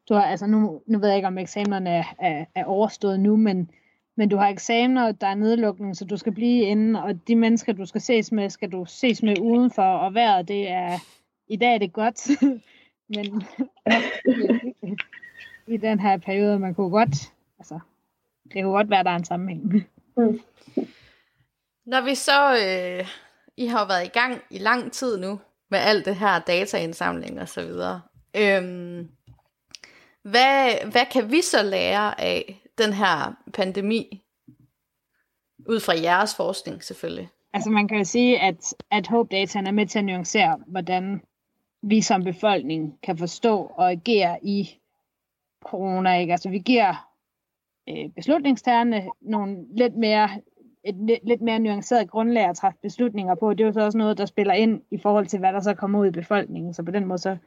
du har, altså nu, nu ved jeg ikke, om eksamenerne er, er, er overstået nu, men, men du har eksamener, der er nedlukning, så du skal blive inde, og de mennesker, du skal ses med, skal du ses med udenfor, og vejret, det er, i dag er det godt, men i den her periode, man kunne godt, altså, det kunne godt være, der er en sammenhæng. Mm. Når vi så øh, i har jo været i gang i lang tid nu med alt det her dataindsamling og så videre. Øhm, hvad, hvad kan vi så lære af den her pandemi? Ud fra jeres forskning selvfølgelig. Altså man kan jo sige, at, at Hope Data er med til at nuancere, hvordan vi som befolkning kan forstå og agere i corona. Ikke? Altså vi giver øh, beslutningstagerne nogle lidt mere et lidt mere nuanceret grundlag at træffe beslutninger på. Det er jo så også noget, der spiller ind i forhold til, hvad der så kommer ud i befolkningen. Så på den måde så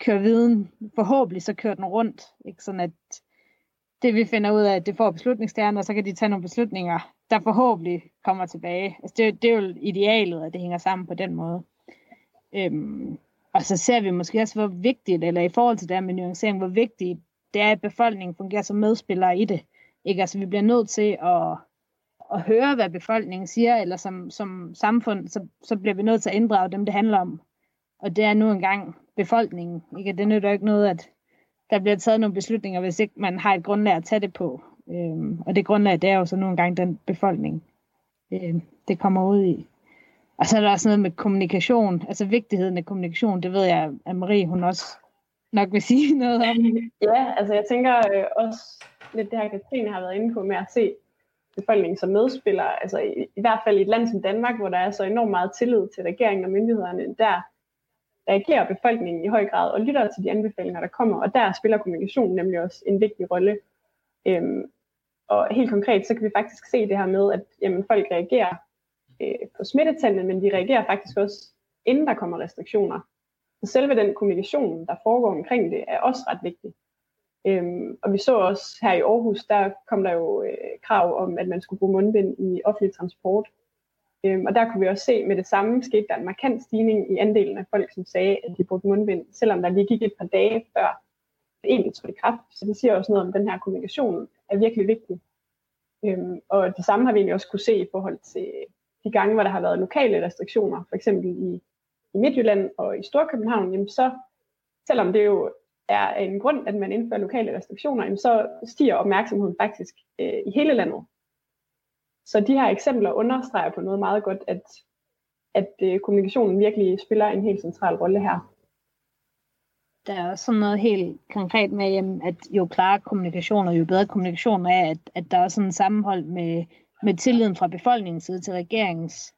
kører viden, forhåbentlig så kører den rundt. Ikke? Sådan at det vi finder ud af, det får beslutningstagerne, og så kan de tage nogle beslutninger, der forhåbentlig kommer tilbage. Altså det, det er jo idealet, at det hænger sammen på den måde. Øhm, og så ser vi måske også, hvor vigtigt, eller i forhold til det her med nuancering, hvor vigtigt det er, at befolkningen fungerer som medspillere i det. Ikke? Altså vi bliver nødt til at at høre, hvad befolkningen siger, eller som, som samfund, så, så bliver vi nødt til at inddrage dem, det handler om. Og det er nu engang befolkningen. Ikke? Det nytter ikke noget, at der bliver taget nogle beslutninger, hvis ikke man har et grundlag at tage det på. Øhm, og det grundlag, det er jo så nu engang den befolkning, øhm, det kommer ud i. Og så er der også noget med kommunikation, altså vigtigheden af kommunikation, det ved jeg, at Marie, hun også nok vil sige noget om. Ja, altså jeg tænker øh, også lidt det her, Katrine har været inde på med at se befolkningen som medspiller, altså i, i hvert fald i et land som Danmark, hvor der er så enormt meget tillid til regeringen og myndighederne, der reagerer befolkningen i høj grad og lytter til de anbefalinger, der kommer, og der spiller kommunikation nemlig også en vigtig rolle. Øhm, og helt konkret, så kan vi faktisk se det her med, at jamen, folk reagerer øh, på smittetallene, men de reagerer faktisk også, inden der kommer restriktioner. Så selve den kommunikation, der foregår omkring det, er også ret vigtig. Øhm, og vi så også her i Aarhus, der kom der jo øh, krav om, at man skulle bruge mundbind i offentlig transport. Øhm, og der kunne vi også se, med det samme skete der en markant stigning i andelen af folk, som sagde, at de brugte mundbind, selvom der lige gik et par dage før det egentlig trådte i kraft. Så det siger også noget om, at den her kommunikation er virkelig vigtig. Øhm, og det samme har vi egentlig også kunne se i forhold til de gange, hvor der har været lokale restriktioner, for eksempel i, i Midtjylland og i Storkøbenhavn, jamen så selvom det jo er en grund, at man indfører lokale restriktioner, så stiger opmærksomheden faktisk øh, i hele landet. Så de her eksempler understreger på noget meget godt, at, at øh, kommunikationen virkelig spiller en helt central rolle her. Der er også sådan noget helt konkret med, at jo klarere kommunikation og jo bedre kommunikation er, at, at der er sådan en sammenhold med, med tilliden fra befolkningens side til regeringens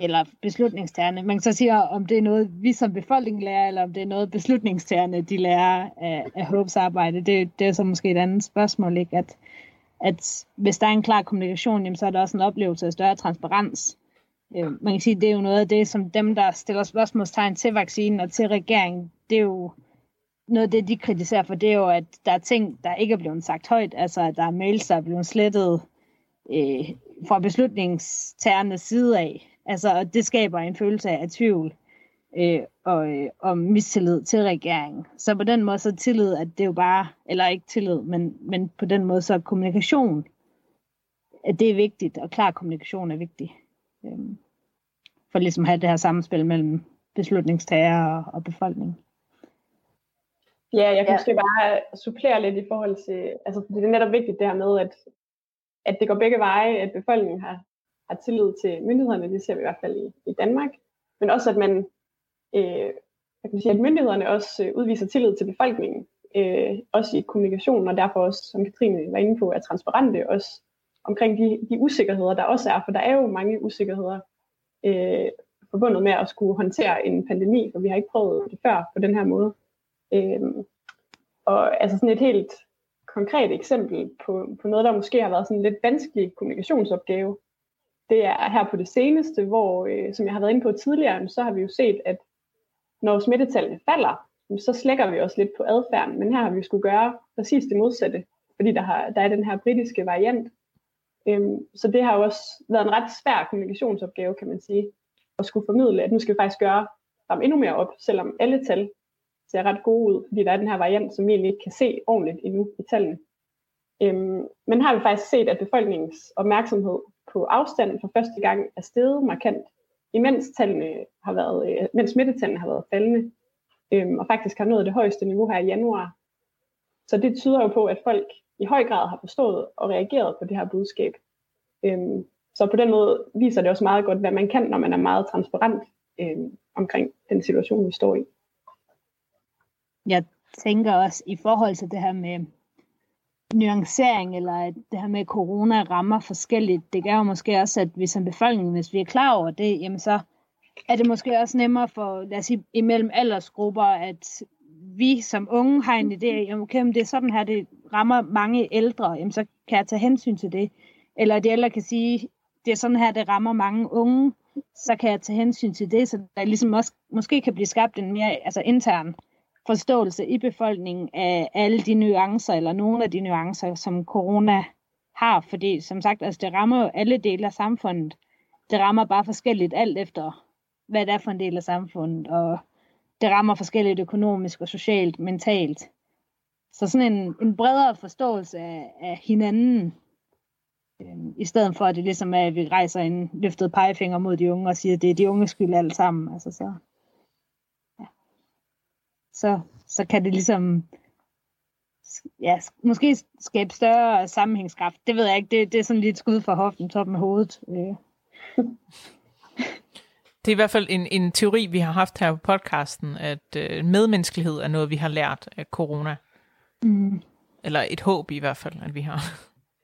eller beslutningstagerne. Man kan så sige, om det er noget, vi som befolkning lærer, eller om det er noget, beslutningstagerne de lærer af, af Hopes arbejde. Det, det er så måske et andet spørgsmål, ikke? At, at hvis der er en klar kommunikation, jamen, så er der også en oplevelse af større transparens. Øh, man kan sige, det er jo noget af det, som dem, der stiller spørgsmålstegn til vaccinen og til regeringen, det er jo noget af det, de kritiserer for, det er jo, at der er ting, der ikke er blevet sagt højt, altså at der er mails, der er blevet slettet øh, fra beslutningstagernes side af, Altså, det skaber en følelse af tvivl øh, og, øh, og mistillid til regeringen. Så på den måde så tillid, at det er jo bare, eller ikke tillid, men, men på den måde så kommunikation at det er vigtigt, og klar kommunikation er vigtig. Øhm, for ligesom at have det her samspil mellem beslutningstager og, og befolkning. Ja, jeg kan ja. måske bare supplere lidt i forhold til, altså det er netop vigtigt det her med, at, at det går begge veje, at befolkningen har, har tillid til myndighederne, det ser vi i hvert fald i, i Danmark, men også at man, øh, jeg kan sige, at myndighederne også øh, udviser tillid til befolkningen, øh, også i kommunikationen, og derfor også, som Katrine var inde på, er transparente også omkring de, de usikkerheder, der også er, for der er jo mange usikkerheder øh, forbundet med at skulle håndtere en pandemi, for vi har ikke prøvet det før på den her måde. Øh, og altså sådan et helt konkret eksempel på, på noget, der måske har været sådan en lidt vanskelig kommunikationsopgave, det er her på det seneste, hvor, øh, som jeg har været inde på tidligere, så har vi jo set, at når smittetallene falder, så slækker vi også lidt på adfærden, men her har vi skulle gøre præcis det modsatte, fordi der, har, der er den her britiske variant. Øhm, så det har jo også været en ret svær kommunikationsopgave, kan man sige, at skulle formidle, at nu skal vi faktisk gøre dem endnu mere op, selvom alle tal ser ret gode ud, fordi der er den her variant, som vi egentlig ikke kan se ordentligt endnu i tallene. Øhm, men har vi faktisk set, at befolkningens opmærksomhed på afstanden for første gang er steget markant, imens, tallene har været, øh, mens smittetallene har været faldende, øhm, og faktisk har nået det højeste niveau her i januar. Så det tyder jo på, at folk i høj grad har forstået og reageret på det her budskab. Øhm, så på den måde viser det også meget godt, hvad man kan, når man er meget transparent øhm, omkring den situation, vi står i. Jeg tænker også i forhold til det her med nuancering, eller at det her med corona rammer forskelligt, det gør jo måske også, at vi som befolkning, hvis vi er klar over det, jamen så er det måske også nemmere for, lad os sige, imellem aldersgrupper, at vi som unge har en idé om okay, om det er sådan her, det rammer mange ældre, jamen så kan jeg tage hensyn til det. Eller de ældre kan sige, det er sådan her, det rammer mange unge, så kan jeg tage hensyn til det, så der ligesom også, måske kan blive skabt en mere altså intern forståelse i befolkningen af alle de nuancer, eller nogle af de nuancer, som corona har, fordi som sagt, altså det rammer jo alle dele af samfundet. Det rammer bare forskelligt alt efter, hvad det er for en del af samfundet, og det rammer forskelligt økonomisk og socialt, mentalt. Så sådan en, en bredere forståelse af, af hinanden, øh, i stedet for at det ligesom er, at vi rejser en løftet pegefinger mod de unge og siger, at det er de unge skyld alt sammen. Altså så så, så kan det ligesom ja, måske skabe større sammenhængskraft. Det ved jeg ikke. Det, det er sådan lidt skud for hoften, toppen af hovedet. Øh. Det er i hvert fald en, en teori, vi har haft her på podcasten, at øh, medmenneskelighed er noget, vi har lært af corona. Mm. Eller et håb i hvert fald, at vi har.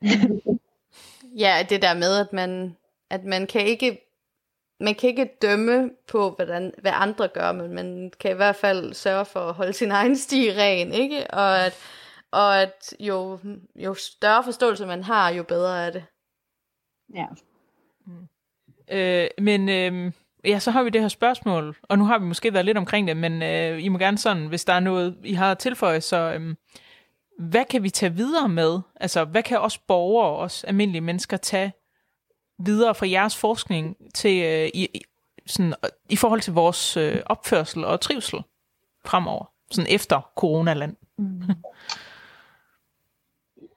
ja, det der med, at man, at man kan ikke man kan ikke dømme på, hvordan, hvad andre gør, men man kan i hvert fald sørge for at holde sin egen sti ren, ikke? Og at, og at jo, jo større forståelse man har, jo bedre er det. Ja. Mm. Øh, men øh, ja, så har vi det her spørgsmål, og nu har vi måske været lidt omkring det, men øh, I må gerne sådan, hvis der er noget, I har tilføjet, så øh, hvad kan vi tage videre med? Altså, hvad kan os borgere, os almindelige mennesker tage videre fra jeres forskning til øh, i, sådan, øh, i forhold til vores øh, opførsel og trivsel fremover, sådan efter coronaland? Mm.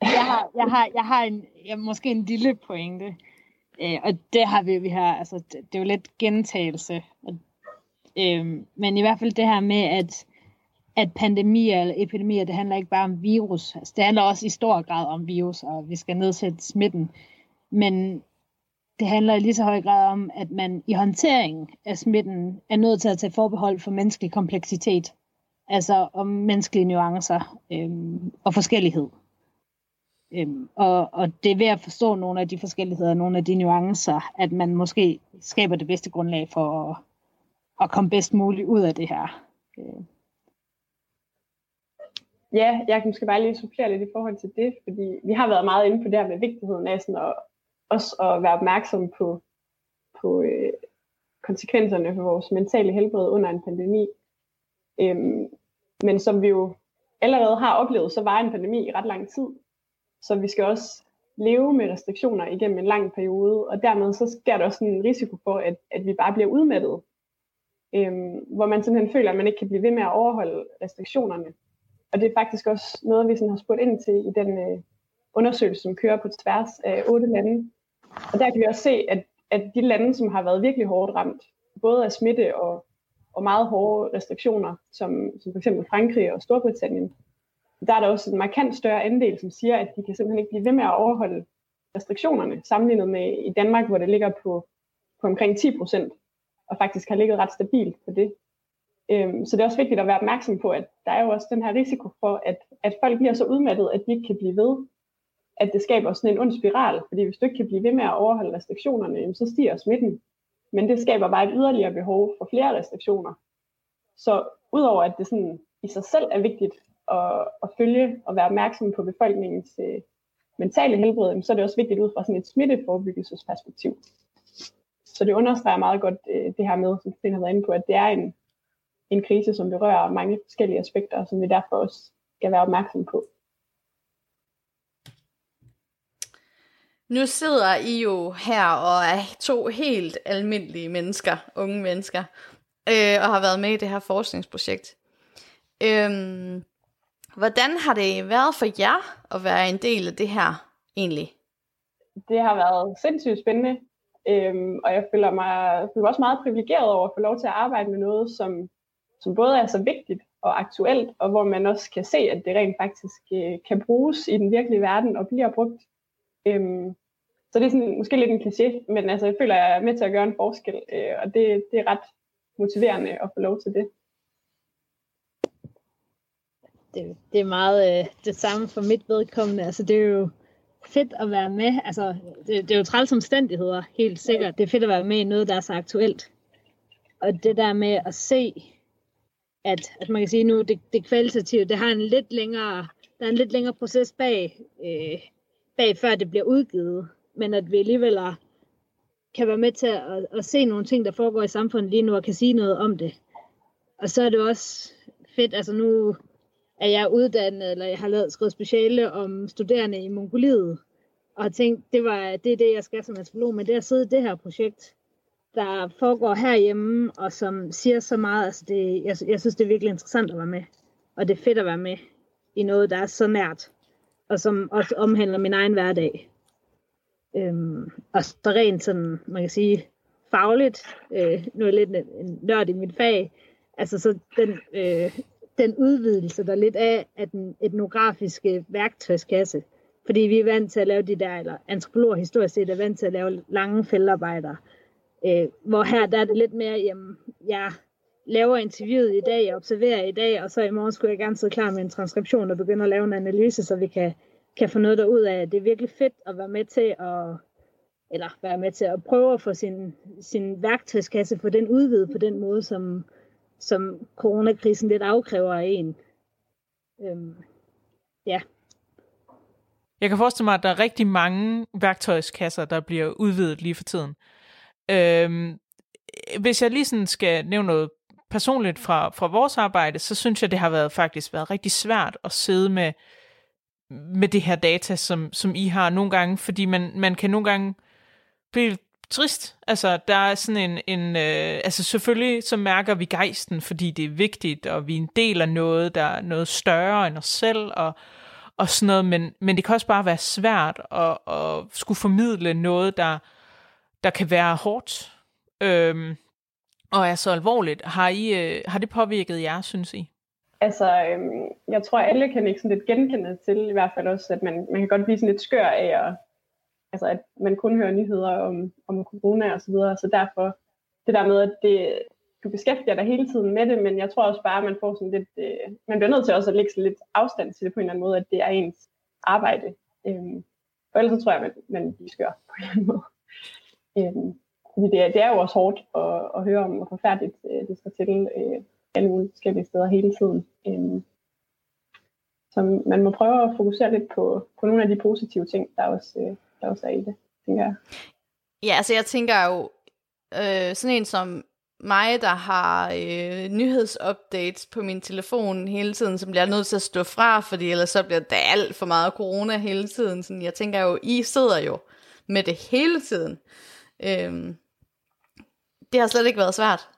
jeg har, jeg har, jeg har en, jeg, måske en lille pointe. Øh, og det har vi, vi har, altså, det, det er jo lidt gentagelse. Og, øh, men i hvert fald det her med, at, at pandemier eller epidemier, det handler ikke bare om virus. Altså, det handler også i stor grad om virus, og vi skal nedsætte smitten. Men det handler i lige så høj grad om, at man i håndteringen af smitten er nødt til at tage forbehold for menneskelig kompleksitet. Altså om menneskelige nuancer øhm, og forskellighed. Øhm, og, og det er ved at forstå nogle af de forskelligheder, nogle af de nuancer, at man måske skaber det bedste grundlag for at, at komme bedst muligt ud af det her. Øh. Ja, jeg kan måske bare lige supplere lidt i forhold til det, fordi vi har været meget inde på det her med vigtigheden af sådan at, også at være opmærksom på, på øh, konsekvenserne for vores mentale helbred under en pandemi. Øhm, men som vi jo allerede har oplevet, så var en pandemi i ret lang tid. Så vi skal også leve med restriktioner igennem en lang periode, og dermed så sker der også en risiko for, at, at vi bare bliver udmattet. Øhm, hvor man simpelthen føler, at man ikke kan blive ved med at overholde restriktionerne. Og det er faktisk også noget, vi sådan har spurgt ind til i den øh, undersøgelse, som kører på tværs af otte lande. Og der kan vi også se, at, at de lande, som har været virkelig hårdt ramt, både af smitte og, og meget hårde restriktioner, som, som f.eks. Frankrig og Storbritannien, der er der også en markant større andel, som siger, at de kan simpelthen ikke blive ved med at overholde restriktionerne, sammenlignet med i Danmark, hvor det ligger på, på omkring 10 procent, og faktisk har ligget ret stabilt på det. Øhm, så det er også vigtigt at være opmærksom på, at der er jo også den her risiko for, at, at folk bliver så udmattet, at de ikke kan blive ved, at det skaber sådan en ond spiral, fordi hvis du ikke kan blive ved med at overholde restriktionerne, så stiger smitten. Men det skaber bare et yderligere behov for flere restriktioner. Så udover at det sådan i sig selv er vigtigt at, at følge og være opmærksom på befolkningens øh, mentale helbred, så er det også vigtigt ud fra sådan et smitteforebyggelsesperspektiv. Så det understreger meget godt øh, det her med, som Sten har været inde på, at det er en, en krise, som berører mange forskellige aspekter, som vi derfor også skal være opmærksom på. Nu sidder I jo her og er to helt almindelige mennesker, unge mennesker, øh, og har været med i det her forskningsprojekt. Øhm, hvordan har det været for jer at være en del af det her egentlig? Det har været sindssygt spændende, øhm, og jeg føler mig, føler mig også meget privilegeret over at få lov til at arbejde med noget, som, som både er så vigtigt og aktuelt, og hvor man også kan se, at det rent faktisk øh, kan bruges i den virkelige verden og bliver brugt Øhm, så det er sådan, måske lidt en kliché, men altså, jeg føler, at jeg er med til at gøre en forskel, øh, og det, det er ret motiverende at få lov til det. Det, det er meget øh, det samme for mit vedkommende. Altså, det er jo fedt at være med. Altså, det, det er jo træls omstændigheder, helt sikkert. Det er fedt at være med i noget, der er så aktuelt. Og det der med at se, at, at man kan sige nu, det, det kvalitative, det har en lidt længere, der er en lidt længere proces bag, øh, bag, før det bliver udgivet. Men at vi alligevel er, kan være med til at, at se nogle ting, der foregår i samfundet lige nu, og kan sige noget om det. Og så er det også fedt, altså nu er jeg uddannet, eller jeg har lavet skrevet speciale om studerende i Mongoliet, og har tænkt, det, var, det er det, jeg skal som antropolog, men det er at sidde i det her projekt, der foregår herhjemme, og som siger så meget, altså det, jeg, jeg synes, det er virkelig interessant at være med, og det er fedt at være med i noget, der er så nært og som også omhandler min egen hverdag. Øhm, og så rent sådan, man kan sige, fagligt, øh, nu er jeg lidt en, nørd i mit fag, altså så den, øh, den udvidelse, der lidt af, af den etnografiske værktøjskasse, fordi vi er vant til at lave de der, eller antropologer historisk set er vant til at lave lange feltarbejder, øh, hvor her der er det lidt mere, jamen, jeg laver interviewet i dag, observerer i dag, og så i morgen skulle jeg gerne sidde klar med en transkription og begynde at lave en analyse, så vi kan, kan få noget derud af. Det er virkelig fedt at være med til at, eller være med til at prøve at få sin, sin værktøjskasse på den udvidet på den måde, som, som coronakrisen lidt afkræver af en. Øhm, ja. Jeg kan forestille mig, at der er rigtig mange værktøjskasser, der bliver udvidet lige for tiden. Øhm, hvis jeg lige sådan skal nævne noget personligt fra, fra vores arbejde, så synes jeg, det har været faktisk været rigtig svært at sidde med, med det her data, som, som I har nogle gange, fordi man, man kan nogle gange blive trist. Altså, der er sådan en, en øh, altså selvfølgelig så mærker vi gejsten, fordi det er vigtigt, og vi er en del af noget, der er noget større end os selv, og, og sådan noget, men, men det kan også bare være svært at, at skulle formidle noget, der, der kan være hårdt. Øhm, og er så alvorligt. Har, I, øh, har det påvirket jer, synes I? Altså, øhm, jeg tror, alle kan ikke sådan lidt genkende til, i hvert fald også, at man, man kan godt blive sådan lidt skør af, at, altså, at man kun hører nyheder om, om corona og så videre, så derfor det der med, at det, du beskæftiger dig hele tiden med det, men jeg tror også bare, at man får sådan lidt, øh, man bliver nødt til også at lægge sådan lidt afstand til det på en eller anden måde, at det er ens arbejde. Øhm, for ellers så tror jeg, at man, man bliver skør på en eller anden måde. Øhm, fordi det er, det er jo også hårdt at, at høre om, hvor forfærdeligt øh, det skal til øh, alle mulige forskellige steder hele tiden. Øh, så man må prøve at fokusere lidt på, på nogle af de positive ting, der også, øh, der også er i det, tænker jeg. Ja, altså jeg tænker jo, øh, sådan en som mig, der har øh, nyhedsupdates på min telefon hele tiden, som bliver nødt til at stå fra, fordi ellers så bliver der alt for meget corona hele tiden. Sådan, jeg tænker jo, I sidder jo med det hele tiden. Øh, det har slet ikke været svært.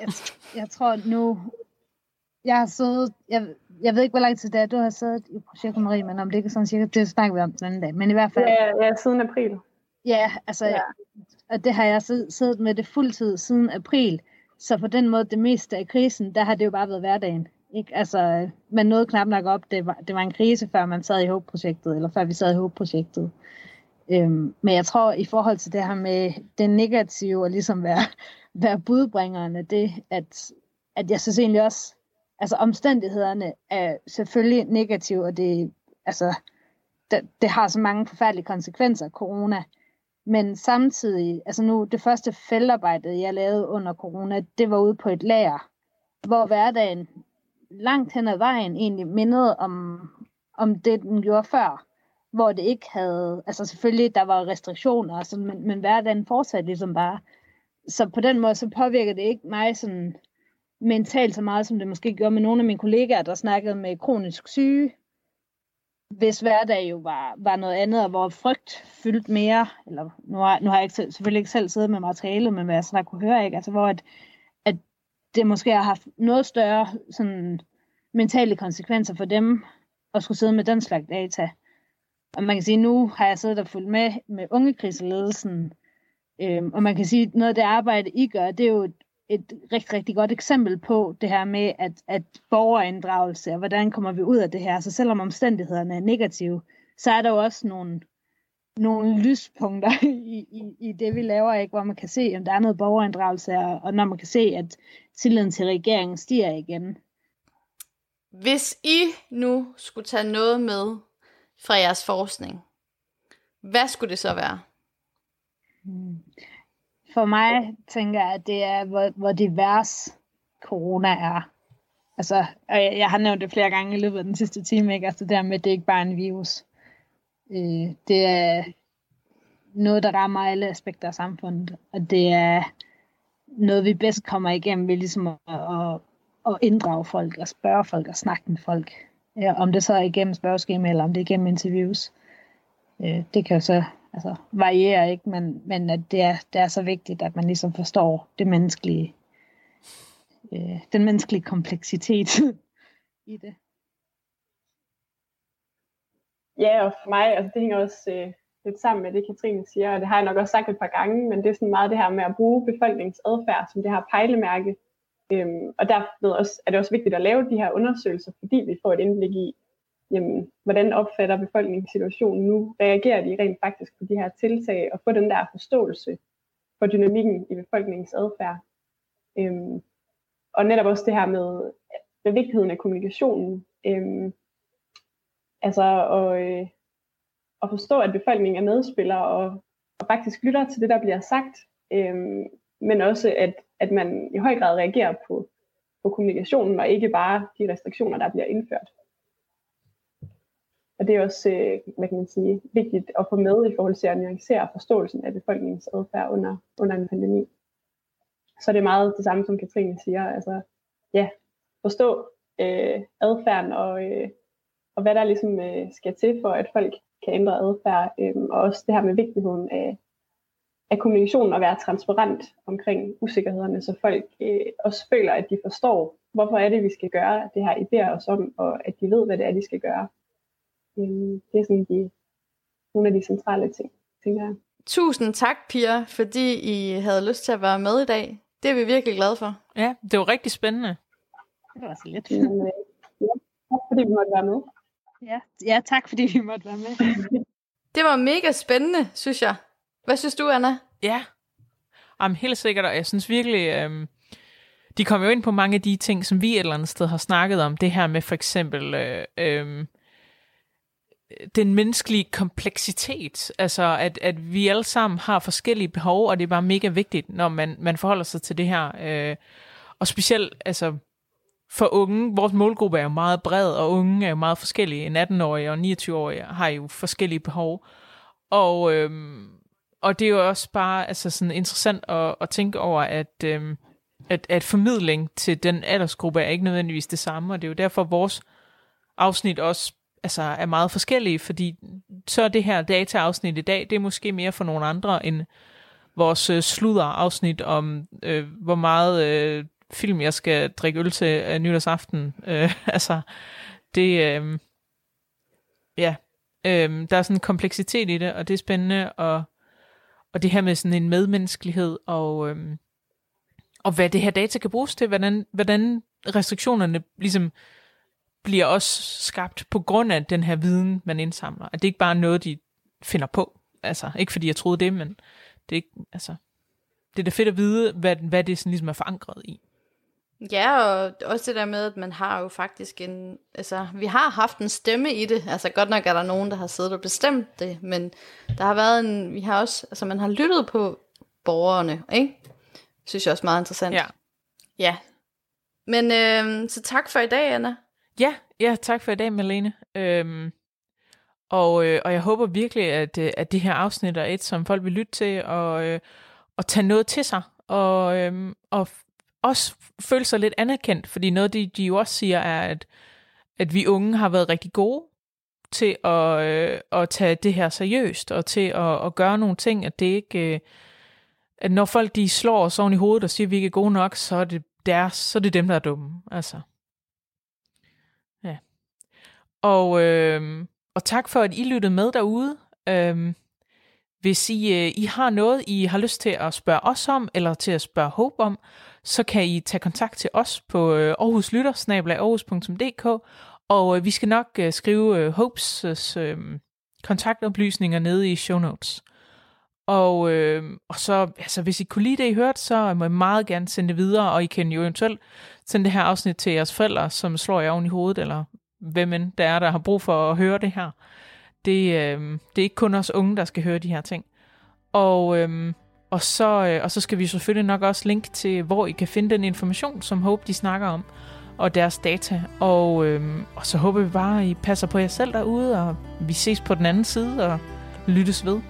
Jeg, jeg tror nu, jeg har siddet, jeg, jeg ved ikke, hvor lang tid det er, du har siddet i projektet, Marie, men om det ikke er sådan cirka, det snakker vi om den anden dag. Men i hvert fald... Ja, ja siden april. Ja, altså, ja. og det har jeg siddet med det fuldtid siden april. Så på den måde, det meste af krisen, der har det jo bare været hverdagen. Ikke? Altså, man nåede knap nok op, det var, det var en krise, før man sad i HOPE-projektet, eller før vi sad i HOPE-projektet. Øhm, men jeg tror, i forhold til det her med det negative, og ligesom være, være budbringerne, det, at, at jeg synes egentlig også, altså omstændighederne er selvfølgelig negative, og det, altså, det, det har så mange forfærdelige konsekvenser, corona. Men samtidig, altså nu, det første feltarbejde, jeg lavede under corona, det var ude på et lager, hvor hverdagen langt hen ad vejen egentlig mindede om, om det, den gjorde før. Hvor det ikke havde, altså selvfølgelig, der var restriktioner, sådan, men, men hverdagen fortsatte ligesom bare. Så på den måde, så påvirker det ikke mig sådan mentalt så meget, som det måske gjorde med nogle af mine kollegaer, der snakkede med kronisk syge, hvis hverdag jo var, var noget andet, og hvor frygt fyldt mere, eller nu har, nu har jeg ikke, selvfølgelig ikke selv siddet med materialet, men hvad jeg sådan kunne høre, ikke? Altså, hvor at, at det måske har haft noget større sådan, mentale konsekvenser for dem, at skulle sidde med den slags data. Og man kan sige, nu har jeg siddet og fulgt med med ungekriseledelsen, øhm, og man kan sige, at noget af det arbejde, I gør, det er jo et, et rigtig, rigtig godt eksempel på det her med, at, at borgerinddragelse, og hvordan kommer vi ud af det her. Så selvom omstændighederne er negative, så er der jo også nogle, nogle lyspunkter i, i, i det, vi laver, ikke? hvor man kan se, om der er noget borgerinddragelse, og når man kan se, at tilliden til regeringen stiger igen. Hvis I nu skulle tage noget med fra jeres forskning, hvad skulle det så være? Hmm. For mig tænker jeg, at det er, hvor, hvor divers corona er. Altså, jeg, jeg har nævnt det flere gange i løbet af den sidste time, ikke? Altså det der med, at det ikke bare er en virus. Øh, det er noget, der rammer alle aspekter af samfundet, og det er noget, vi bedst kommer igennem ved ligesom at, at, at inddrage folk og spørge folk og snakke med folk. Ja, om det så er igennem spørgeskema, eller om det er igennem interviews. Øh, det kan jo så altså, variere, ikke? Men, men at det er, det er så vigtigt, at man ligesom forstår det menneskelige, øh, den menneskelige kompleksitet i det. Ja, og for mig, altså det hænger også øh, lidt sammen med det, Katrine siger, og det har jeg nok også sagt et par gange, men det er sådan meget det her med at bruge befolkningsadfærd som det her pejlemærke. Øhm, og derved også, er det også vigtigt at lave de her undersøgelser, fordi vi får et indblik i, jamen, hvordan opfatter befolkningen situationen nu? Reagerer de rent faktisk på de her tiltag og få den der forståelse for dynamikken i befolkningens adfærd? Øhm, og netop også det her med, med vigtigheden af kommunikationen. Øhm, altså og, øh, at forstå, at befolkningen er medspiller og, og faktisk lytter til det, der bliver sagt, øhm, men også at, at man i høj grad reagerer på, på kommunikationen og ikke bare de restriktioner, der bliver indført. Og det er også, øh, hvad kan man sige, vigtigt at få med i forhold til at nuancere forståelsen af befolkningens adfærd under, under en pandemi. Så det er meget det samme, som Katrine siger. Altså, ja, forstå øh, adfærden og, øh, og hvad der ligesom øh, skal til for, at folk kan ændre adfærd. Øh, og også det her med vigtigheden af, af kommunikationen og være transparent omkring usikkerhederne, så folk øh, også føler, at de forstår, hvorfor er det, vi skal gøre det her, I beder os om, og at de ved, hvad det er, de skal gøre. Øhm, det er sådan de, nogle af de centrale ting, tænker jeg. Tusind tak, Pia, fordi I havde lyst til at være med i dag. Det er vi virkelig glade for. Ja, det var rigtig spændende. Det var så lidt. Men, øh, ja, tak fordi vi måtte være med. Ja, ja, tak fordi vi måtte være med. det var mega spændende, synes jeg. Hvad synes du, Anna? Ja, Jamen, helt sikkert, og jeg synes virkelig, øhm, de kommer jo ind på mange af de ting, som vi et eller andet sted har snakket om. Det her med for eksempel øh, øh, den menneskelige kompleksitet, altså at, at vi alle sammen har forskellige behov, og det er bare mega vigtigt, når man, man forholder sig til det her. Øh, og specielt altså, for unge, vores målgruppe er jo meget bred, og unge er jo meget forskellige. En 18-årig og 29-årig har jo forskellige behov. Og, øh, og det er jo også bare altså sådan interessant at, at tænke over, at, øhm, at, at formidling til den aldersgruppe er ikke nødvendigvis det samme, og det er jo derfor, vores afsnit også altså, er meget forskellige, fordi så er det her dataafsnit i dag, det er måske mere for nogle andre end vores øh, sludderafsnit om, øh, hvor meget øh, film, jeg skal drikke øl til øh, nytårsaften. Øh, altså, det, Øh, ja, øh, der er sådan en kompleksitet i det, og det er spændende, og, og det her med sådan en medmenneskelighed, og, øhm, og hvad det her data kan bruges til, hvordan, hvordan restriktionerne ligesom bliver også skabt på grund af den her viden, man indsamler. At det ikke bare er noget, de finder på. Altså, ikke fordi jeg troede det, men det er ikke, altså, det er da fedt at vide, hvad, hvad det sådan ligesom er forankret i. Ja, og også det der med, at man har jo faktisk en, altså, vi har haft en stemme i det, altså godt nok er der nogen, der har siddet og bestemt det, men der har været en, vi har også, altså man har lyttet på borgerne, ikke? Synes jeg også meget interessant. Ja. Ja. Men øh, så tak for i dag, Anna. Ja, ja, tak for i dag, Malene. Øhm, og, øh, og jeg håber virkelig, at, øh, at det her afsnit er et, som folk vil lytte til og, øh, og tage noget til sig. Og, øh, og også føle sig lidt anerkendt, fordi noget, de, de jo også siger, er, at, at vi unge har været rigtig gode til at, øh, at tage det her seriøst, og til at, at gøre nogle ting, at det ikke... Øh, at når folk de slår os oven i hovedet og siger, at vi ikke er gode nok, så er det deres, så er det dem, der er dumme. Altså. Ja. Og, øh, og tak for, at I lyttede med derude. Øh, hvis I, øh, I har noget, I har lyst til at spørge os om, eller til at spørge Hope om, så kan I tage kontakt til os på øh, Aarhus Lytter, aarhus.dk, og øh, vi skal nok øh, skrive øh, Hopes øh, kontaktoplysninger nede i show notes. Og, øh, og så, altså, hvis I kunne lide det, I hørte, så må I meget gerne sende det videre, og I kan jo eventuelt sende det her afsnit til jeres forældre, som slår jer oven i hovedet, eller hvem end der er, der har brug for at høre det her. Det, øh, det er ikke kun os unge, der skal høre de her ting. Og, øh, og, så, øh, og så skal vi selvfølgelig nok også linke til, hvor I kan finde den information, som Hope de snakker om, og deres data. Og, øh, og så håber vi bare, at I passer på jer selv derude, og vi ses på den anden side og lyttes ved.